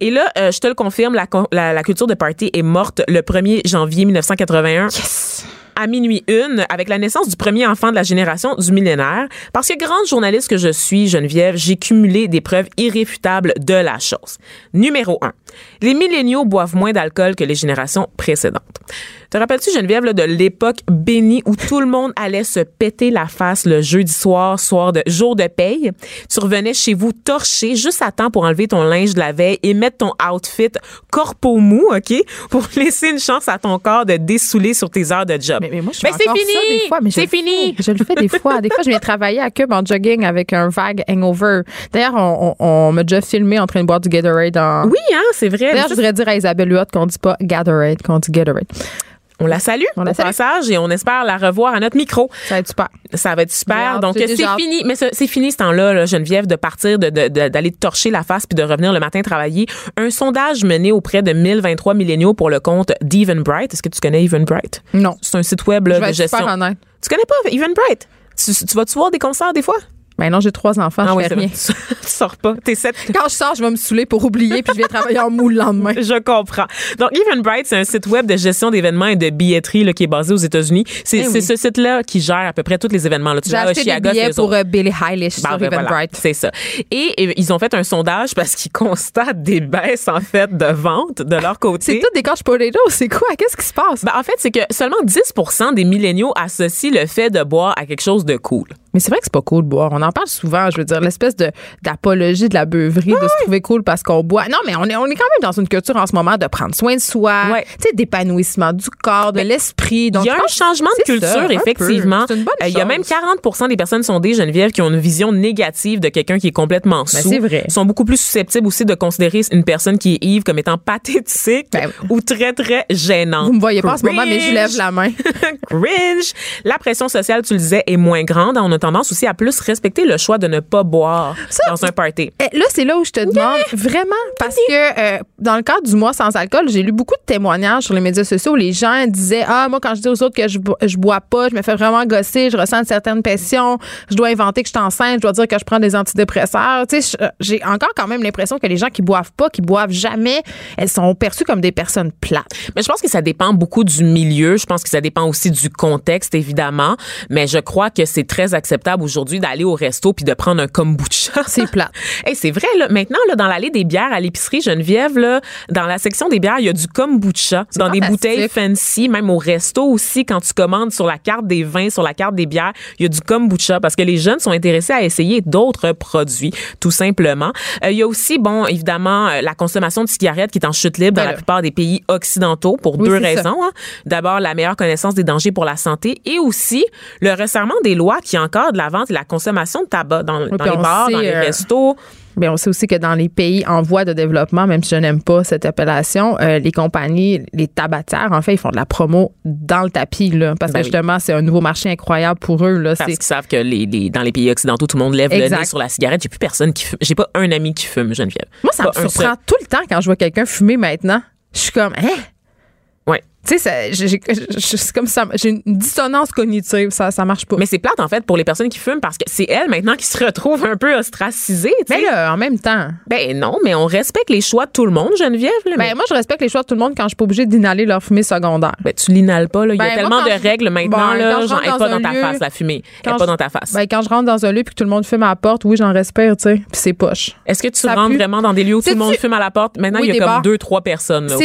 Et là, euh, je te le confirme, la, la, la culture de party est morte le 1er janvier 1981. À minuit une, avec la naissance du premier enfant de la génération du millénaire. Parce que grande journaliste que je suis, Geneviève, j'ai cumulé des preuves irréfutables de la chose. Numéro un. Les milléniaux boivent moins d'alcool que les générations précédentes. Te rappelles-tu, Geneviève, là, de l'époque bénie où tout le monde allait se péter la face le jeudi soir, soir de jour de paye? Tu revenais chez vous torché juste à temps pour enlever ton linge de la veille et mettre ton outfit corpo mou, OK? Pour laisser une chance à ton corps de dessouler sur tes heures de job. Mais, mais moi, je fais c'est encore ça fini! des fois, mais c'est fini! fais. Je le fais des fois. Des fois, je viens travailler à Cube en jogging avec un vague hangover. D'ailleurs, on, on, on m'a déjà filmé en train de boire du Gatorade. En... Oui, hein, c'est vrai. D'ailleurs, je voudrais dire à Isabelle Huot qu'on dit pas Gatorade, qu'on dit Gatorade. on la salue On la au salue. passage et on espère la revoir à notre micro. Ça va être super. Ça va être super. hâte, Donc, j'ai c'est fini. Mais ce- c'est fini ce temps-là, là, Geneviève, de partir, de- de- de- d'aller te torcher la face puis de revenir le matin travailler. Un sondage mené auprès de 1023 milléniaux pour le compte d'Evenbright. Est-ce que tu connais Evenbright? Non. C'est un site web là, Je vais de être gestion. super. Tu connais pas Evenbright? Tu, tu vas-tu voir des concerts des fois? Ben non, j'ai trois enfants, ah je oui, fais rien. Tu sors pas. T'es sept. Quand je sors, je vais me saouler pour oublier, puis je vais travailler en moule le lendemain. Je comprends. Donc, Eventbrite, c'est un site web de gestion d'événements et de billetterie là, qui est basé aux États-Unis. C'est Eh oui. ce site-là qui gère à peu près tous les événements. Là. Tu J'ai acheté des Oshiaga, billets pour euh, Billie Eilish Ben, sur ben, voilà, Eventbrite. c'est ça. Et, ils ont fait un sondage parce qu'ils constatent des baisses, en fait, de vente de leur côté. C'est tout des couch potatoes, c'est quoi? Qu'est-ce qui se passe? Ben, en fait, c'est que seulement 10% des milléniaux associent le fait de boire à quelque chose de cool. Mais c'est vrai que c'est pas cool de boire. On en parle souvent, je veux dire, l'espèce de d'apologie de la beuverie, de se trouver cool parce qu'on boit. Non, mais on est, on est quand même dans une culture en ce moment de prendre soin de soi, tu sais, d'épanouissement du corps, de l'esprit. Il y a un changement de ça, culture, peu. effectivement. C'est une bonne Euh, Il y a même chose. 40 des personnes sondées, Geneviève, qui ont une vision négative de quelqu'un qui est complètement sous. Ben, c'est vrai. Ils sont beaucoup plus susceptibles aussi de considérer une personne qui est ivre comme étant pathétique Ben, ou très, très gênante. Vous me voyez pas en ce moment, mais je lève la main. Cringe. La pression sociale, tu le disais, est moins grande. On a tendance aussi à plus respecter le choix de ne pas boire dans un party. Eh, Là, c'est là où je te demande vraiment, parce que euh, dans le cadre du mois sans alcool, j'ai lu beaucoup de témoignages sur les médias sociaux où les gens disaient Ah, moi, quand je dis aux autres que je, bo- je bois pas, je me fais vraiment gosser, je ressens une certaine pression, je dois inventer que je suis enceinte, je dois dire que je prends des antidépresseurs. Tu sais, je- j'ai encore quand même l'impression que les gens qui boivent pas, qui boivent jamais, elles sont perçues comme des personnes plates. Mais je pense que ça dépend beaucoup du milieu. Je pense que ça dépend aussi du contexte, évidemment. Mais je crois que c'est très acceptable aujourd'hui d'aller au resto puis de prendre un kombucha. C'est plate. Hey, c'est vrai, là. Maintenant, là, dans l'allée des bières à l'épicerie Geneviève, là, dans la section des bières, il y a du kombucha. Dans des bouteilles fancy, même au resto aussi, quand tu commandes sur la carte des vins, sur la carte des bières, il y a du kombucha parce que les jeunes sont intéressés à essayer d'autres produits, tout simplement. Euh, il y a aussi, bon, évidemment, euh, la consommation de cigarettes qui est en chute libre dans Ben la là. plupart des pays occidentaux pour Oui, deux raisons. hein. D'abord, la meilleure connaissance des dangers pour la santé et aussi le resserrement des lois qui encadrent la vente et la consommation de tabac dans, les bars, sait, dans les euh, restos. Mais on sait aussi que dans les pays en voie de développement, même si je n'aime pas cette appellation, euh, les compagnies, les tabatières, en fait, ils font de la promo dans le tapis, là, parce Ben que oui. justement, c'est un nouveau marché incroyable pour eux. Là, Parce qu'ils savent que les, les- dans les pays occidentaux, tout le monde lève le nez sur la cigarette. J'ai plus personne qui fume. J'ai pas un ami qui fume, Geneviève. Moi, ça Pas me surprend seul. tout le temps quand je vois quelqu'un fumer maintenant. Je suis comme, hein? Tu sais, c'est comme ça, j'ai une dissonance cognitive, ça, ça marche pas. Mais c'est plate, en fait, pour les personnes qui fument parce que c'est elles, maintenant, qui se retrouvent un peu ostracisées, tu sais. Mais là, en même temps, Ben non, mais on respecte les choix de tout le monde, Geneviève. Là, mais- ben, moi, je respecte les choix de tout le monde quand je suis pas obligée d'inhaler leur fumée secondaire. Ben, tu l'inhales pas, là. Il y a Ben, tellement de je- règles maintenant, Ben, là. Genre, elle pas dans ta lieu- face, la fumée. Elle pas je- dans ta face. Ben, quand je rentre dans un lieu puis que tout le monde fume à la porte, oui, j'en respire, tu sais. Puis c'est poche. Est-ce que tu ça rentres pue. vraiment dans des lieux où tout le monde fume à la porte? Maintenant, il y a comme deux, trois personnes, là,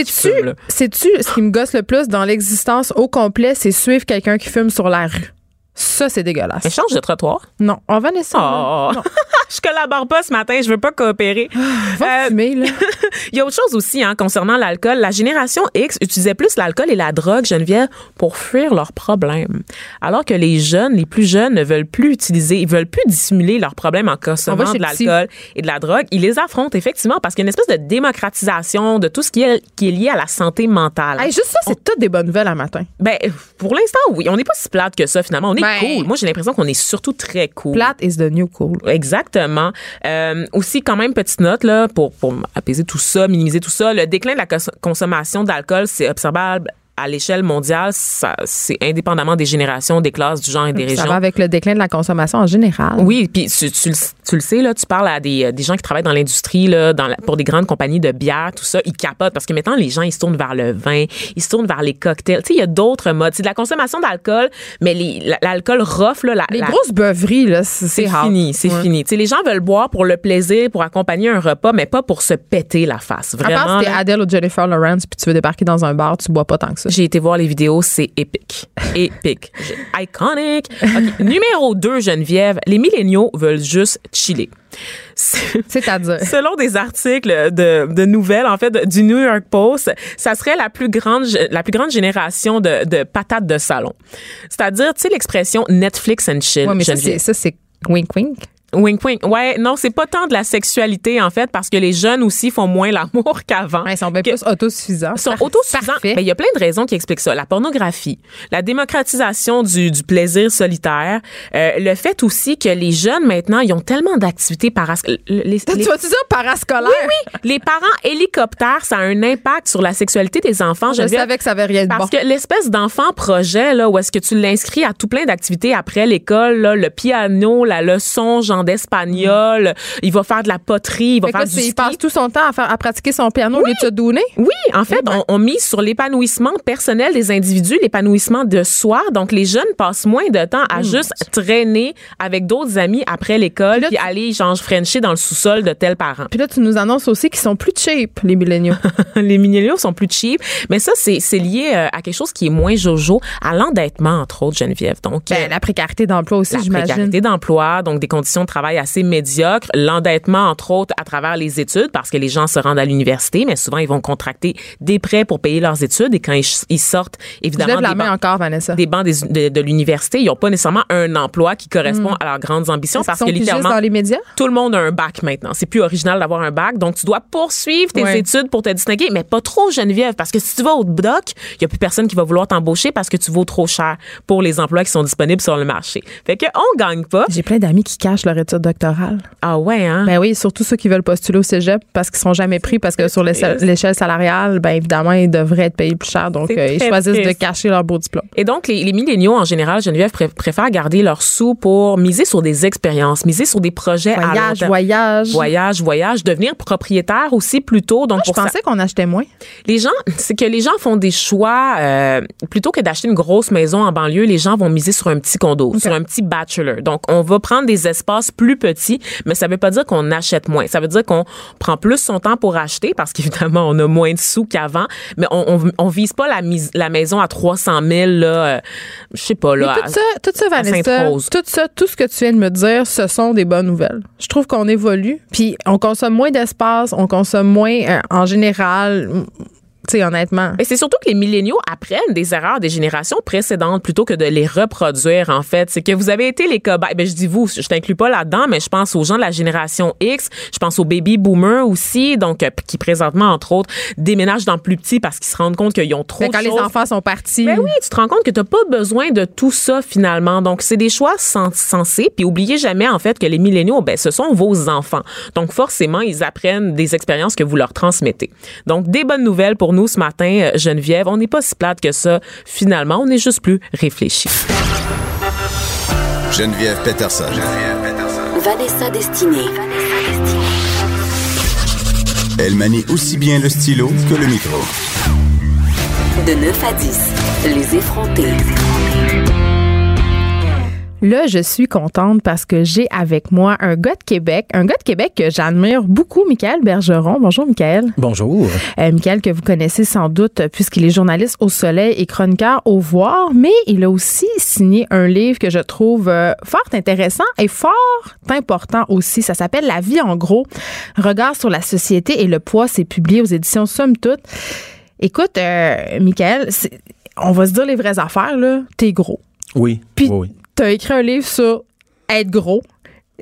sais-tu ce qui me gosse le plus dans l'existence au complet, c'est suivre quelqu'un qui fume sur la rue. Ça, c'est dégueulasse. Mais change de trottoir. Non, on va laisser ça. Oh. Non. je collabore pas ce matin, je veux pas coopérer. Va Euh, fumer, là. Il y a autre chose aussi hein, concernant l'alcool. La génération X utilisait plus l'alcool et la drogue, Geneviève, pour fuir leurs problèmes. Alors que les jeunes, les plus jeunes, ne veulent plus utiliser, ils veulent plus dissimuler leurs problèmes en On consommant de l'alcool et de la drogue. Ils les affrontent effectivement parce qu'il y a une espèce de démocratisation de tout ce qui est, qui est lié à la santé mentale. Hey, juste ça, c'est toutes des bonnes nouvelles à matin. Ben, pour l'instant, oui. On n'est pas si plate que ça, finalement. On est Ben- cool. Moi, j'ai l'impression qu'on est surtout très cool. Plate is the new cool. Exactement. Euh, aussi, quand même, petite note là, pour, pour apaiser tout ça, minimiser tout ça, le déclin de la cons- consommation d'alcool, c'est observable à l'échelle mondiale, ça, c'est indépendamment des générations, des classes, du genre et des Ça régions. va avec le déclin de la consommation en général. Oui, puis tu, tu, le- tu le sais, là, tu parles à des, des gens qui travaillent dans l'industrie, là, dans la- pour des grandes compagnies de bière, tout ça, ils capotent parce que maintenant, les gens, ils se tournent vers le vin, ils se tournent vers les cocktails. Tu sais, il y a d'autres modes. C'est de la consommation d'alcool, mais l'alcool rough, là, la, Les la- grosses beuveries, là, c'est fini, c'est Ouais. fini. Tu sais, les gens veulent boire pour le plaisir, pour accompagner un repas, mais pas pour se péter la face. À Vraiment. part si t'es Adele ou Jennifer Lawrence puis tu veux débarquer dans un bar, tu bois pas tant que ça. J'ai été voir les vidéos, c'est épique. Épique. Iconic. Numéro 2, Geneviève. Les milléniaux veulent juste chiller. C'est- C'est-à-dire. Selon des articles de, de nouvelles, en fait, du New York Post, ça serait la plus grande, la plus grande génération de, de patates de salon. C'est-à-dire, tu sais, l'expression Netflix and chill. Ouais, mais Geneviève. c'est ça, c'est wink wink. Wink wink. Ouais, non, c'est pas tant de la sexualité en fait parce que les jeunes aussi font moins l'amour qu'avant. Ouais, ils sont bien plus autosuffisants. Ils sont autosuffisants. Ben, il y a plein de raisons qui expliquent ça. La pornographie, la démocratisation du, du plaisir solitaire, euh, le fait aussi que les jeunes maintenant, ils ont tellement d'activités parascolaires. Les, Tu vas-tu dire parascolaire? oui, les parents hélicoptères, ça a un impact sur la sexualité des enfants. Je Geneviève. savais que ça avait rien de Parce bon. que l'espèce d'enfant projet, là, où est-ce que tu l'inscris à tout plein d'activités après l'école, là, le piano, la leçon, genre d'espagnol, il va faire de la poterie, il va Fait que faire là, du c'est- il ski. passe tout son temps à, faire, à pratiquer son piano au lieu de se donner. Oui, en fait, on, on mise sur l'épanouissement personnel des individus, l'épanouissement de soi. Donc, les jeunes passent moins de temps à juste traîner avec d'autres amis après l'école, Puis là, puis tu- aller, genre, frencher dans le sous-sol de tels parents. Puis là, tu nous annonces aussi qu'ils sont plus cheap, les milléniaux. les milléniaux sont plus cheap, mais ça, c'est lié euh, à quelque chose qui est moins jojo, à l'endettement, entre autres, Geneviève. Donc, euh, Ben, la précarité d'emploi aussi, la j'imagine. précarité d'emploi, donc des conditions de travail assez médiocres, l'endettement entre autres à travers les études parce que les gens se rendent à l'université, mais souvent ils vont contracter des prêts pour payer leurs études et quand ils, ils sortent évidemment la des bancs, encore, des bancs des- de, de l'université, ils n'ont pas nécessairement un emploi qui correspond à leurs grandes ambitions parce que littéralement dans les médias? tout le monde a un bac maintenant. C'est plus original d'avoir un bac. Donc, tu dois poursuivre tes Ouais. études pour te distinguer, mais pas trop, Geneviève, parce que si tu vas au doc, il y a plus personne qui va vouloir t'embaucher parce que tu vaux trop cher pour les emplois qui sont disponibles sur le marché. Fait que on gagne pas. J'ai plein d'amis qui cachent leur Ah ouais, hein? Ben oui, surtout ceux qui veulent postuler au cégep parce qu'ils sont jamais pris parce que sur l'échelle salariale, ben évidemment, ils devraient être payés plus cher. Donc, euh, ils choisissent de cacher leur beau diplôme. Et donc, les, les milléniaux, en général, Geneviève, pré- préfèrent garder leurs sous pour miser sur des expériences, miser sur des projets à long Voyage, terme. voyage. Voyage, voyage, devenir propriétaire aussi. Donc, Moi, je pour ça- pensais qu'on achetait moins. Les gens, c'est que les gens font des choix euh, plutôt que d'acheter une grosse maison en banlieue, les gens vont miser sur un petit condo, sur un petit bachelor. Donc on va prendre des espaces plus petits, mais ça veut pas dire qu'on achète moins. Ça veut dire qu'on prend plus son temps pour acheter parce qu'évidemment on a moins de sous qu'avant, mais on, on, on vise pas la mise la maison à 300 000 là, euh, je sais pas Mais là. tout ça, tout ça, à Vanessa, tout ça, tout ce que tu viens de me dire, ce sont des bonnes nouvelles. Je trouve qu'on évolue, puis on consomme moins d'espace, on consomme moins euh, en général. Tu sais, honnêtement. Et c'est surtout que les milléniaux apprennent des erreurs des générations précédentes plutôt que de les reproduire, en fait. C'est que vous avez été les cobayes. Ben, je dis vous, je t'inclus pas là-dedans, mais je pense aux gens de la génération X. Je pense aux baby boomers aussi, donc, euh, qui présentement, entre autres, déménagent dans plus petit parce qu'ils se rendent compte qu'ils ont trop Mais de quand les enfants sont partis. Ben oui, tu te rends compte que tu n'as pas besoin de tout ça finalement. Donc, c'est des choix sen- sensés. Puis, oubliez jamais en fait que les milléniaux, ben, ce sont vos enfants. Donc, forcément, ils apprennent des expériences que vous leur transmettez. Donc, des bonnes nouvelles pour pour nous ce matin, Geneviève. On n'est pas si plate que ça. Finalement, on est juste plus réfléchi. Geneviève Peterson. Vanessa Destinée. Elle manie aussi bien le stylo que le micro. De 9 à 10, les effrontés. Là, je suis contente parce que j'ai avec moi un gars de Québec, un gars de Québec que j'admire beaucoup, Michael Bergeron. Bonjour, Michael. Bonjour. Euh, Michael, que vous connaissez sans doute puisqu'il est journaliste au Soleil et chroniqueur au Voir, mais il a aussi signé un livre que je trouve euh, fort intéressant et fort important aussi. Ça s'appelle La vie en gros, regard sur la société et le poids. C'est publié aux éditions Somme Toute. Écoute, euh, Michael, on va se dire les vraies affaires, là. T'es gros. Oui. Puis, oui, oui. Tu as écrit un livre sur être gros.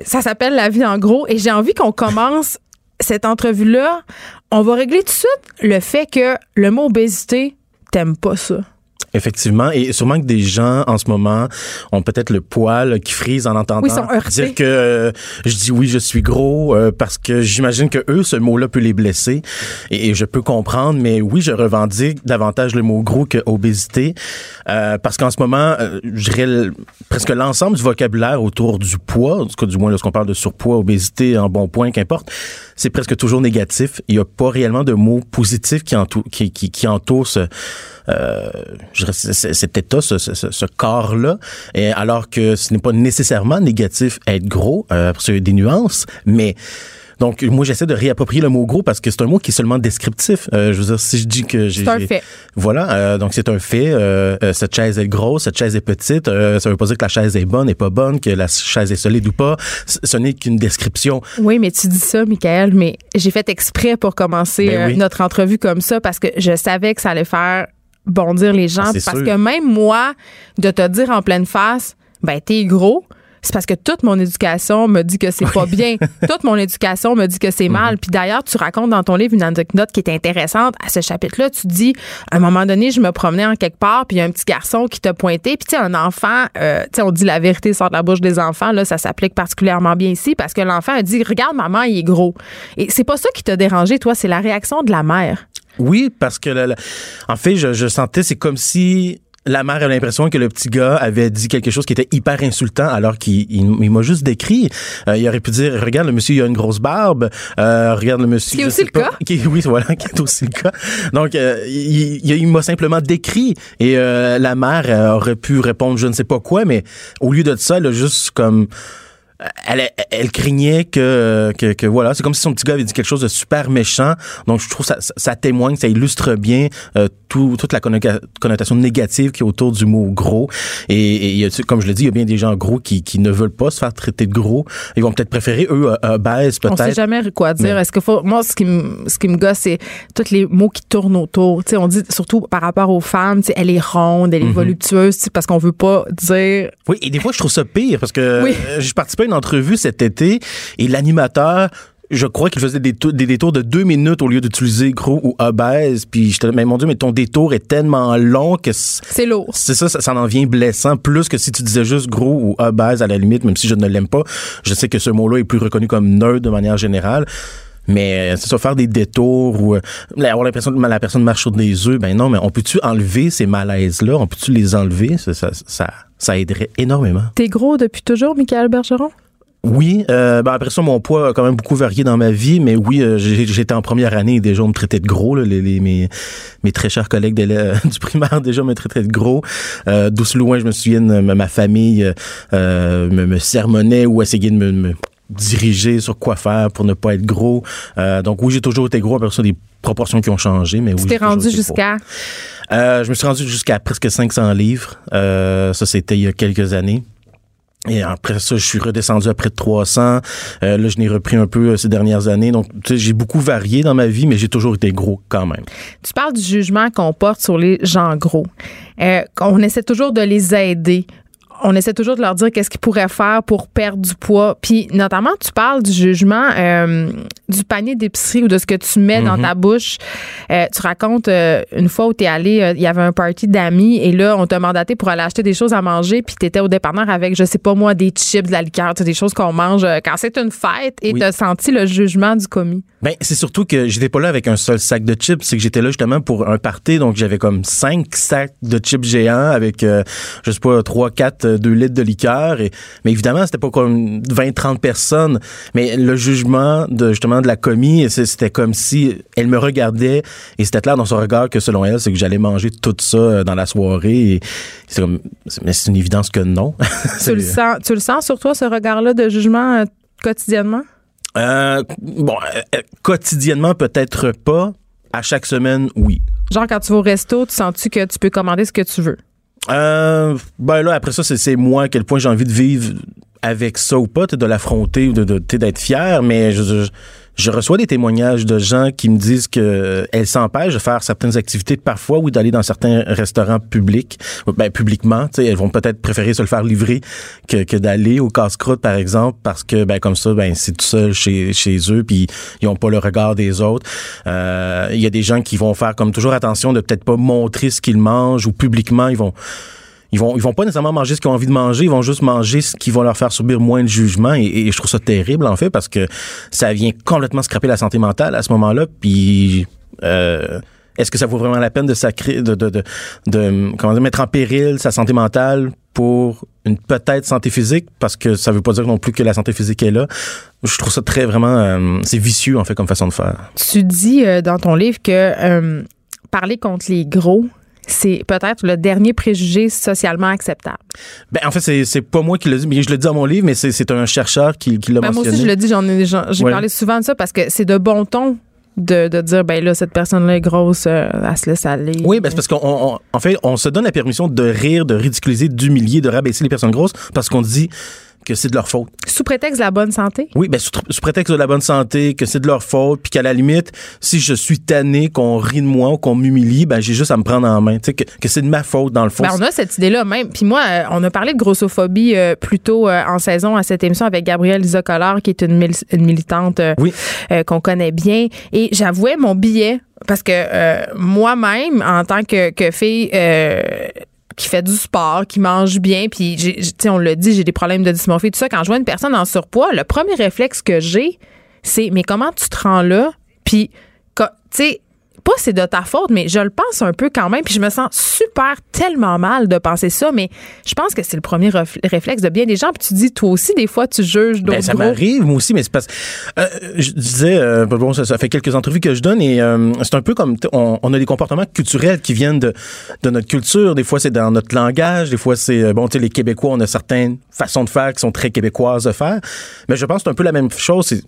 Ça s'appelle La vie en gros. Et j'ai envie qu'on commence cette entrevue-là. On va régler tout de suite le fait que le mot obésité, t'aimes pas ça. Effectivement. Et sûrement que des gens, en ce moment, ont peut-être le poil qui frise en entendant Oui, sont dire que euh, je dis oui, je suis gros, euh, parce que j'imagine que eux, ce mot-là peut les blesser. Et, et je peux comprendre, mais oui, je revendique davantage le mot gros que obésité. euh, parce qu'en ce moment, je dirais presque l'ensemble du vocabulaire autour du poids, en tout cas, du moins lorsqu'on parle de surpoids, obésité, en bon point, qu'importe, c'est presque toujours négatif. Il n'y a pas réellement de mots positifs qui, entou- qui, qui, qui entourent ce, euh, cet état, ce, ce, ce- corps-là, et alors que ce n'est pas nécessairement négatif être gros, euh, parce qu'il y a des nuances, mais donc moi j'essaie de réapproprier le mot gros parce que c'est un mot qui est seulement descriptif. Euh, je veux dire, si je dis que j'ai... C'est un fait. Voilà, euh, donc c'est un fait. Euh, euh, cette chaise est grosse, cette chaise est petite. Euh, ça veut pas dire que la chaise est bonne et pas bonne, que la chaise est solide ou pas. Ce n'est qu'une description. Oui, mais tu dis ça, Michael, mais j'ai fait exprès pour commencer Ben oui. notre entrevue comme ça parce que je savais que ça allait faire bondir les gens. Ah, parce sûr. que même moi, de te dire en pleine face, ben, t'es gros. C'est parce que toute mon éducation me dit que c'est pas bien. toute mon éducation me dit que c'est Mhm. mal. Puis d'ailleurs, tu racontes dans ton livre une anecdote qui est intéressante. À ce chapitre-là, tu dis, à un moment donné, je me promenais en quelque part, puis il y a un petit garçon qui t'a pointé. Puis tu sais, un enfant, euh, tu sais, on dit la vérité sort de la bouche des enfants. Là, ça s'applique particulièrement bien ici parce que l'enfant a dit, regarde, maman, il est gros. Et c'est pas ça qui t'a dérangé, toi, c'est la réaction de la mère. Oui, parce que la- la- en fait, je, je sentais, c'est comme si la mère avait l'impression que le petit gars avait dit quelque chose qui était hyper insultant alors qu'il il- il m'a juste décrit. Euh, il aurait pu dire, regarde, le monsieur, il a une grosse barbe. Euh, regarde, le monsieur... Qui est aussi le pas- cas. Qui, oui, voilà, qui est aussi le cas. Donc, euh, il, m'a simplement décrit. Et euh, la mère aurait pu répondre je ne sais pas quoi, mais au lieu de ça, elle a juste comme elle, elle craignait que, que, que voilà, c'est comme si son petit gars avait dit quelque chose de super méchant. Donc, je trouve que ça, ça, témoigne, ça illustre bien euh, tout, toute la connotation négative qui est autour du mot gros. Et, comme je le dis, il y a bien des gens gros qui, qui ne veulent pas se faire traiter de gros. Ils vont peut-être préférer, eux, euh, obèses, On sait peut-être. jamais quoi dire. Est-ce que faut moi ce qui me ce qui me gosse c'est tous les mots qui tournent autour. Tu sais on dit surtout par rapport aux femmes, tu sais elle est ronde, elle est Mhm. voluptueuse, tu sais, parce qu'on veut pas dire Oui, et des fois, je trouve ça pire parce que Oui. euh, j'ai participé à une entrevue cet été et l'animateur, je crois qu'il faisait des, des détours de deux minutes au lieu d'utiliser gros ou obèse. Puis j'étais là, mais mon Dieu, mais ton détour est tellement long que c'est lourd. c'est ça, ça, ça en vient blessant. Plus que si tu disais juste gros ou obèse à la limite, même si je ne l'aime pas. Je sais que ce mot-là est plus reconnu comme neutre de manière générale. Mais euh, c'est ça, faire des détours ou euh, avoir l'impression que la personne marche sur des œufs, ben non, mais on peut-tu enlever ces malaises-là? On peut-tu les enlever? Ça, ça, ça, ça aiderait énormément. T'es gros depuis toujours, Michael Bergeron? Oui, euh, ben après ça, mon poids a quand même beaucoup varié dans ma vie, mais oui, euh, j'ai- j'étais en première année et déjà on me traitait de gros. Là, les, les- mes, mes très chers collègues du primaire déjà me traitaient de gros. Euh, D'aussi loin, je me souviens, ma famille euh, euh, me, me sermonnait ou essayait de me, me diriger sur quoi faire pour ne pas être gros. Euh, donc oui, j'ai toujours été gros. Après ça, des proportions qui ont changé, mais oui. Tu t'es rendu jusqu'à? Euh, je me suis rendu jusqu'à presque 500 livres. Euh, ça, c'était il y a quelques années. Et après ça, je suis redescendu à près de 300. Euh, là, je n'ai repris un peu euh, ces dernières années. Donc, tu sais, j'ai beaucoup varié dans ma vie, mais j'ai toujours été gros quand même. Tu parles du jugement qu'on porte sur les gens gros. Euh, on essaie toujours de les aider. On essaie toujours de leur dire qu'est-ce qu'ils pourraient faire pour perdre du poids. Puis notamment, tu parles du jugement euh, du panier d'épicerie ou de ce que tu mets dans Mhm. ta bouche. Euh, tu racontes euh, une fois où tu es allé, il y avait un party d'amis et là, on t'a mandaté pour aller acheter des choses à manger puis tu étais au dépanneur avec, je sais pas moi, des chips, de la liqueur, des choses qu'on mange quand c'est une fête et Oui. tu as senti le jugement du commis. Ben, c'est surtout que j'étais pas là avec un seul sac de chips, c'est que j'étais là justement pour un party, donc j'avais comme cinq sacs de chips géants avec, je sais pas, 3, 4, 2 litres de liqueur. Et, mais évidemment, c'était pas comme 20, 30 personnes. Mais le jugement de justement de la commis, c'était comme si elle me regardait et c'était clair dans son regard que selon elle, c'est que j'allais manger tout ça euh, dans la soirée. Et c'est comme, mais c'est une évidence que non. Tu le, sens, tu le sens sur toi, ce regard-là de jugement euh, quotidiennement? Euh, bon, euh, quotidiennement, peut-être pas. À chaque semaine, oui. Genre, quand tu vas au resto, tu sens-tu que tu peux commander ce que tu veux? Euh, ben là, après ça, c'est, moi à quel point j'ai envie de vivre avec ça ou pas, de l'affronter ou de, d'être fier, mais je, je reçois des témoignages de gens qui me disent que euh, elles s'empêchent de faire certaines activités parfois ou d'aller dans certains restaurants publics, ben publiquement, t'sais, elles vont peut-être préférer se le faire livrer que, que d'aller au casse-croûte par exemple parce que ben comme ça ben c'est tout seul chez chez eux puis ils ont pas le regard des autres. Euh, Il y a des gens qui vont faire comme toujours attention de peut-être pas montrer ce qu'ils mangent ou publiquement ils vont ils vont ils vont pas nécessairement manger ce qu'ils ont envie de manger, ils vont juste manger ce qui va leur faire subir moins de jugement et, je trouve ça terrible en fait parce que ça vient complètement scraper la santé mentale à ce moment-là puis euh, est-ce que ça vaut vraiment la peine de sacrer de de, de, de comment dire, mettre en péril sa santé mentale pour une peut-être santé physique? Parce que ça veut pas dire non plus que la santé physique est là. Je trouve ça très vraiment euh, c'est vicieux en fait comme façon de faire. Tu dis euh, dans ton livre que euh, parler contre les gros, c'est peut-être le dernier préjugé socialement acceptable. Ben en fait c'est c'est pas moi qui le dis mais je le dis dans mon livre mais c'est c'est un chercheur qui qui l'a Ben, moi mentionné. aussi, je le dis, j'en ai, j'en- j'ai Ouais. parlé souvent de ça parce que c'est de bon ton de, de dire, ben là, cette personne-là est grosse, euh, elle se laisse aller. Oui, ben c'est parce qu'en on, en fait, on se donne la permission de rire, de ridiculiser, d'humilier, de rabaisser les personnes grosses parce qu'on dit que c'est de leur faute. Sous prétexte de la bonne santé? Oui, ben sous, sous prétexte de la bonne santé, que c'est de leur faute, puis qu'à la limite, si je suis tanné, qu'on rit de moi ou qu'on m'humilie, ben j'ai juste à me prendre en main, tu sais que, que c'est de ma faute dans le fond. Ben, on a cette idée-là même. Puis moi, euh, on a parlé de grossophobie euh, plus tôt euh, en saison à cette émission avec Gabrielle Lisa Collard, qui est une, mil- une militante euh, Oui. euh, qu'on connaît bien. Et j'avouais mon billet parce que euh, moi-même, en tant que, que fille euh, qui fait du sport, qui mange bien, puis tu on l'a dit, j'ai des problèmes de dysmorphie, tout ça. Quand je vois une personne en surpoids, le premier réflexe que j'ai, c'est mais comment tu te rends là? Puis, tu sais, pas c'est de ta faute, mais je le pense un peu quand même. Puis je me sens super tellement mal de penser ça, mais je pense que c'est le premier réflexe de bien des gens. Puis tu dis, toi aussi, des fois, tu juges d'autres Ben, ça m'arrive, moi aussi, mais c'est parce euh, je disais, euh, bon, ça, ça fait quelques entrevues que je donne et euh, c'est un peu comme, on, on a des comportements culturels qui viennent de, de notre culture. Des fois, c'est dans notre langage. Des fois, c'est, euh, bon, tu sais, les Québécois, on a certaines façons de faire qui sont très québécoises de faire. Mais je pense que c'est un peu la même chose. C'est,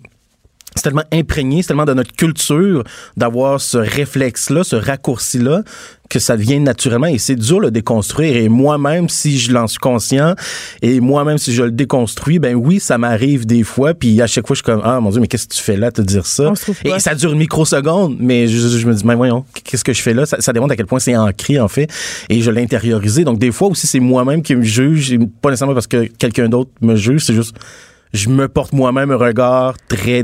c'est tellement imprégné, c'est tellement de notre culture d'avoir ce réflexe-là, ce raccourci-là, que ça devient naturellement et c'est dur le déconstruire. Et moi-même, si je l'en suis conscient et moi-même, si je le déconstruis, ben oui, ça m'arrive des fois. Puis à chaque fois, je suis comme, ah mon Dieu, mais qu'est-ce que tu fais là, te dire ça? Et ça dure une microseconde, mais je, je me dis, mais voyons, qu'est-ce que je fais là? Ça, ça démontre à quel point c'est ancré, en fait. Et je l'ai intériorisé. Donc des fois aussi, c'est moi-même qui me juge, pas nécessairement parce que quelqu'un d'autre me juge, c'est juste, je me porte moi-même un regard très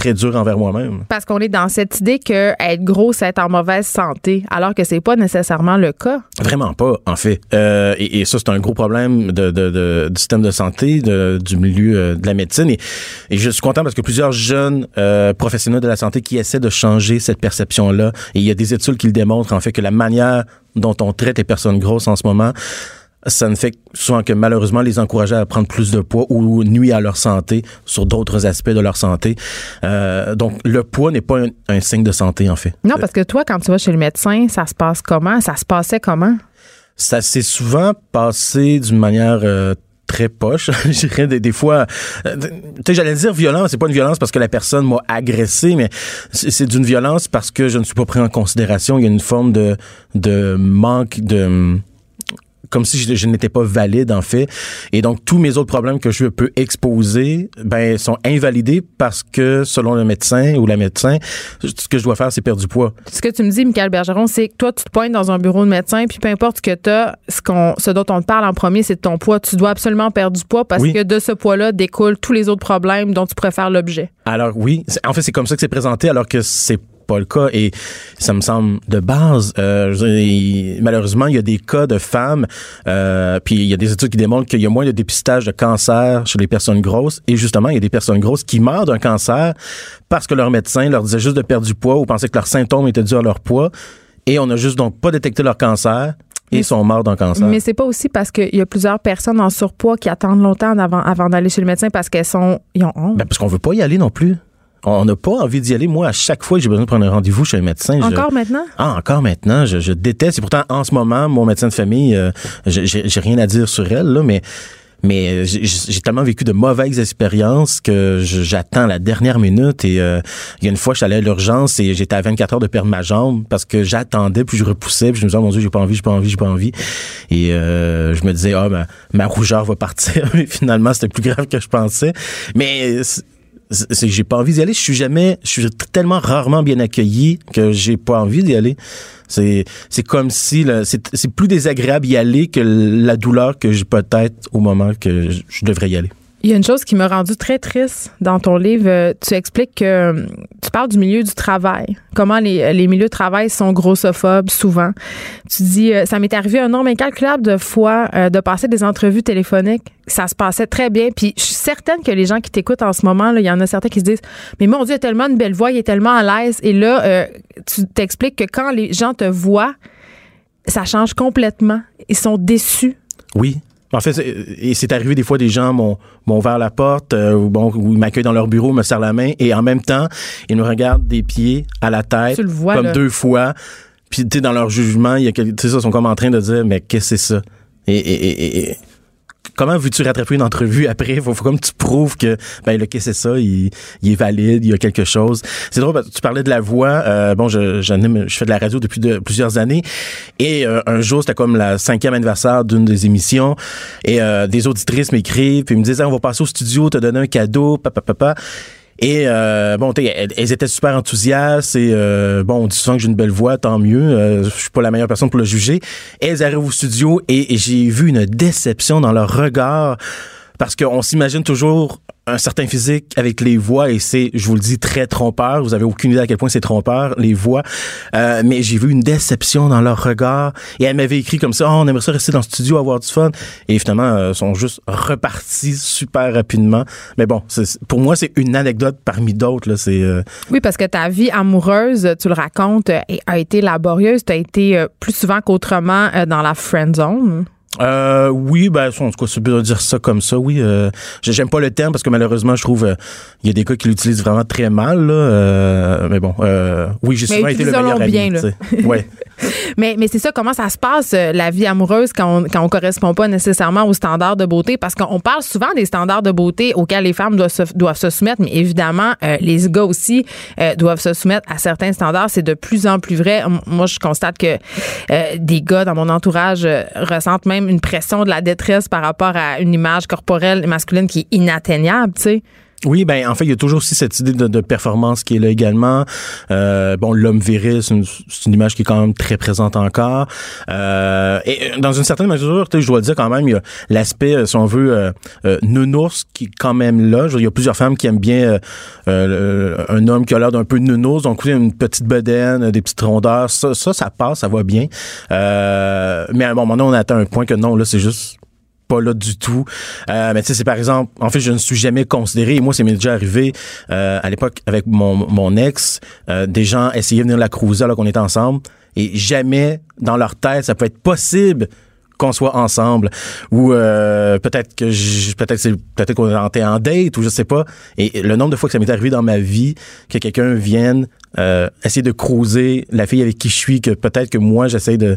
très dur envers moi-même. Parce qu'on est dans cette idée que être gros, c'est être en mauvaise santé, alors que c'est pas nécessairement le cas. Vraiment pas, en fait. Euh, et, et ça, c'est un gros problème de, de- de- du système de santé, de- du milieu euh, de la médecine. Et, et je suis content parce que plusieurs jeunes euh, professionnels de la santé qui essaient de changer cette perception-là. Et il y a des études qui le démontrent, en fait, que la manière dont on traite les personnes grosses en ce moment, ça ne fait souvent que malheureusement les encourager à prendre plus de poids ou nuit à leur santé sur d'autres aspects de leur santé. Euh, donc le poids n'est pas un, un signe de santé en fait. Non, parce que toi, quand tu vas chez le médecin, ça se passe comment? Ça se passait comment? Ça s'est souvent passé d'une manière euh, très poche, je dirais des, des fois. euh, tu sais, j'allais dire violent, c'est pas une violence parce que la personne m'a agressé, mais c'est c'est d'une violence parce que je ne suis pas pris en considération. Il y a une forme de de manque de comme si je, je n'étais pas valide en fait. Et donc tous mes autres problèmes que je peux exposer, ben sont invalidés parce que selon le médecin ou la médecin, ce que je dois faire, c'est perdre du poids. Ce que tu me dis, Michael Bergeron, c'est que toi, tu te pointes dans un bureau de médecin, puis peu importe ce que tu as, ce, qu'on, ce dont on te parle en premier, c'est de ton poids. Tu dois absolument perdre du poids parce Oui. que de ce poids-là découlent tous les autres problèmes dont tu préfères l'objet. Alors oui, en fait c'est comme ça que c'est présenté alors que c'est pas le cas et ça me semble de base. Euh, dire, malheureusement, il y a des cas de femmes, euh, puis il y a des études qui démontrent qu'il y a moins de dépistage de cancer chez les personnes grosses et justement il y a des personnes grosses qui meurent d'un cancer parce que leur médecin leur disait juste de perdre du poids ou pensait que leurs symptômes étaient dus à leur poids et on a juste donc pas détecté leur cancer et sont morts d'un cancer. Mais c'est pas aussi parce qu'il y a plusieurs personnes en surpoids qui attendent longtemps avant, avant d'aller chez le médecin parce qu'elles sont. Ils ont honte. Ben, parce qu'on veut pas y aller non plus. On n'a pas envie d'y aller. Moi, à chaque fois que j'ai besoin de prendre un rendez-vous chez un médecin, je- Encore maintenant? Ah, encore maintenant, je, je déteste. Et pourtant, en ce moment, mon médecin de famille, euh, j'ai rien à dire sur elle, là, mais mais j'ai j'ai tellement vécu de mauvaises expériences que j'attends la dernière minute. Et euh, il y a une fois, je suis allé à l'urgence et j'étais à 24 heures de perdre ma jambe parce que j'attendais, puis je repoussais, puis je me disais, oh mon Dieu, j'ai pas envie, j'ai pas envie, j'ai pas envie. Et euh, je me disais, ah, ma, ma rougeur va partir. Mais finalement, c'était plus grave que je pensais. Mais c'est- que j'ai pas envie d'y aller. Je suis jamais, je suis tellement rarement bien accueilli que j'ai pas envie d'y aller. C'est, c'est comme si c'est, plus désagréable y aller que la douleur que j'ai peut-être au moment que je devrais y aller. Il y a une chose qui m'a rendu très triste dans ton livre. Euh, Tu expliques que euh, tu parles du milieu du travail, comment les, les milieux de travail sont grossophobes souvent. Tu dis, euh, ça m'est arrivé un nombre incalculable de fois de passer des entrevues téléphoniques. Ça se passait très bien. Puis je suis certaine que les gens qui t'écoutent en ce moment, il y en a certains qui se disent, mais mon Dieu, il a tellement une belle voix, il est tellement à l'aise. Et là, tu t'expliques que quand les gens te voient, ça change complètement. Ils sont déçus. Oui. En fait, c'est- et c'est arrivé des fois, des gens m'ont, m'ont ouvert la porte, euh, ou bon, ou ils m'accueillent dans leur bureau, me serrent la main, et en même temps, ils me regardent des pieds à la tête, vois, comme là. deux fois. Puis, tu sais, dans leur jugement, il y a quel- tu sais, ça, ils sont comme en train de dire, mais qu'est-ce que c'est ça? Et, et, et, et- comment veux-tu rattraper une entrevue après? Faut, faut comme tu prouves que, ben, le c'est ça? Il, il est valide, il y a quelque chose. C'est drôle, tu parlais de la voix. Euh, bon, je, je fais de la radio depuis de, plusieurs années. Et euh, un jour, c'était comme la cinquième anniversaire d'une des émissions. Et euh, des auditrices m'écrivent, puis ils me disent, Ah, on va passer au studio, te donner un cadeau, papa, papa. Et euh, bon, elles, elles étaient super enthousiastes et euh, bon, on dit souvent que j'ai une belle voix, tant mieux. Euh, je suis pas la meilleure personne pour le juger. Elles arrivent au studio et, et j'ai vu une déception dans leur regard parce qu'on s'imagine toujours un certain physique avec les voix et c'est, je vous le dis, très trompeur. Vous avez aucune idée à quel point c'est trompeur, les voix. Euh, mais j'ai vu une déception dans leur regard et elles m'avaient écrit comme ça, oh, on aimerait ça rester dans le studio, avoir du fun. Et finalement, euh, sont juste repartis super rapidement. Mais bon, pour moi, c'est une anecdote parmi d'autres. C'est euh, Oui, parce que ta vie amoureuse, tu le racontes, euh, a été laborieuse. Tu as été euh, plus souvent qu'autrement euh, dans la friend zone. Euh, oui, ben, en tout cas, c'est bien de dire ça comme ça, oui. Euh, j'ai- J'aime pas le terme parce que malheureusement, je trouve euh, il y a des gars qui l'utilisent vraiment très mal. Là, euh, mais bon, euh, oui, j'ai souvent été le meilleur ami. bien, là. ouais. Mais, mais c'est ça, comment ça se passe, euh, la vie amoureuse, quand on, quand on correspond pas nécessairement aux standards de beauté? Parce qu'on parle souvent des standards de beauté auxquels les femmes doivent se, doivent se soumettre, mais évidemment, euh, les gars aussi euh, doivent se soumettre à certains standards. C'est de plus en plus vrai. Moi, je constate que euh, des gars dans mon entourage ressentent même une pression de la détresse par rapport à une image corporelle masculine qui est inatteignable, tu sais. Oui, ben en fait, il y a toujours aussi cette idée de, de performance qui est là également. Euh, bon, l'homme viril, c'est une, une image qui est quand même très présente encore. Euh, et euh, dans une certaine mesure, je dois dire quand même, il y a l'aspect, euh, si on veut, euh, euh, nounours qui est quand même là. Il y a plusieurs femmes qui aiment bien un homme qui a l'air d'un peu nounours, donc une petite bedaine, des petites rondeurs. Ça, ça, ça passe, ça va bien. Mais à un moment donné, on atteint un point que non, là, c'est juste pas là du tout. Euh, mais tu sais, c'est par exemple, en fait, je ne suis jamais considéré, et moi, ça m'est déjà arrivé euh, à l'époque avec mon, mon ex, euh, des gens essayaient de venir la cruiser alors qu'on était ensemble, et jamais dans leur tête, ça peut être possible qu'on soit ensemble ou euh, peut-être que peut-être c'est peut-être qu'on était en date ou je sais pas et le nombre de fois que ça m'est arrivé dans ma vie que quelqu'un vienne euh, essayer de cruiser la fille avec qui je suis que peut-être que moi j'essaie de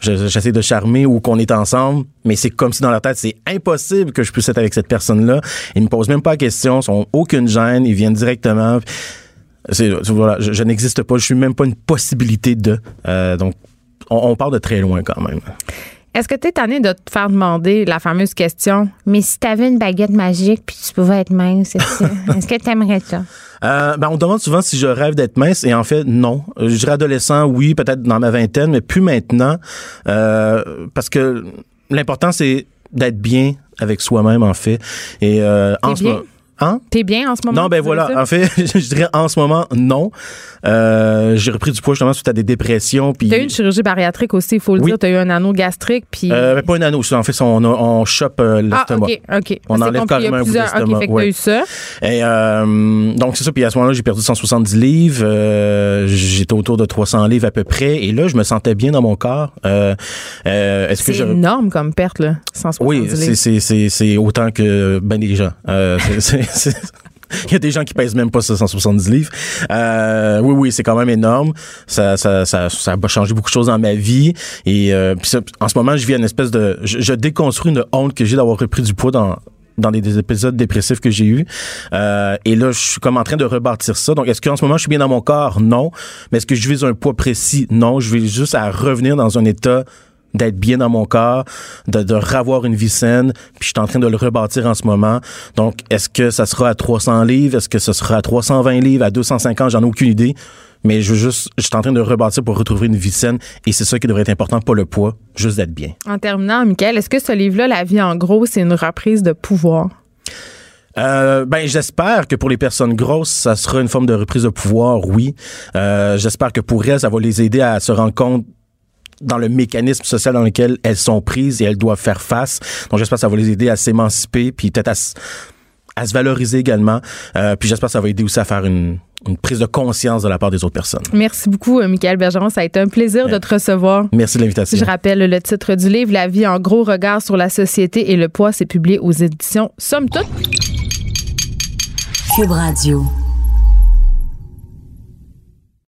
j'essaie de charmer ou qu'on est ensemble, mais c'est comme si dans leur tête, c'est impossible que je puisse être avec cette personne-là. Ils me posent même pas la question, ils ont aucune gêne, ils viennent directement. C'est, voilà, je, je n'existe pas, je suis même pas une possibilité de. Euh, donc, on, on part de très loin quand même. Est-ce que tu es tanné de te faire demander la fameuse question, mais si tu avais une baguette magique puis tu pouvais être mince, est-ce que tu aimerais ça? Euh, ben, on demande souvent si je rêve d'être mince et en fait non. Je dirais adolescent, oui, peut-être dans ma vingtaine, mais plus maintenant euh, parce que l'important c'est d'être bien avec soi-même en fait. Et euh, en ce moment. Hein? T'es bien en ce moment? Non, ben voilà. En fait, je dirais en ce moment, non. Euh, j'ai repris du poids justement suite à des dépressions. Puis, T'as eu une chirurgie bariatrique aussi, il faut le Oui. dire. T'as eu un anneau gastrique, puis... euh, pas un anneau. En fait, on, on chope euh, ah, l'estomac. OK, OK. On C'est enlève carrément un bout plusieurs- OK, d'estomac, fait que ouais. t'as eu ça. Et euh, donc c'est ça. Puis à ce moment-là, j'ai perdu 170 livres. J'étais autour de 300 livres à peu près. Et là, je me sentais bien dans mon corps. Est-ce que C'est énorme comme perte, là. 170 oui, livres. c'est- c'est autant que ben des gens. C'est- Il y a des gens qui pèsent même pas ça, 170 livres. Euh, oui, oui, c'est quand même énorme. Ça, ça, ça, ça a changé beaucoup de choses dans ma vie. Et euh, ça, en ce moment, je vis une espèce de... Je, déconstruis une honte que j'ai d'avoir repris du poids dans dans des, des épisodes dépressifs que j'ai eus. Euh, et là, je suis comme en train de rebâtir ça. Donc, est-ce qu'en ce moment, je suis bien dans mon corps? Non. Mais est-ce que je vise un poids précis? Non. Je vais juste à revenir dans un état d'être bien dans mon corps, de, de revoir une vie saine, puis je suis en train de le rebâtir en ce moment. Donc, est-ce que ça sera à 300 livres? Est-ce que ce sera à 320 livres, à 250? J'en ai aucune idée. Mais je veux juste, je suis en train de rebâtir pour retrouver une vie saine, et c'est ça qui devrait être important, pas le poids, juste d'être bien. En terminant, Michael, est-ce que ce livre-là, La vie en gros, c'est une reprise de pouvoir? Euh, ben, j'espère que pour les personnes grosses, ça sera une forme de reprise de pouvoir, oui. Euh, j'espère que pour elles, ça va les aider à se rendre compte dans le mécanisme social dans lequel elles sont prises et elles doivent faire face. Donc, j'espère que ça va les aider à s'émanciper, puis peut-être à, se valoriser également. Euh, puis j'espère que ça va aider aussi à faire une, une prise de conscience de la part des autres personnes. Merci beaucoup, euh, Michael Bergeron. Ça a été un plaisir de te recevoir. Merci de l'invitation. Je rappelle le titre du livre, La vie en gros regard sur la société et le poids, c'est publié aux éditions Somme Toute. Cube Radio.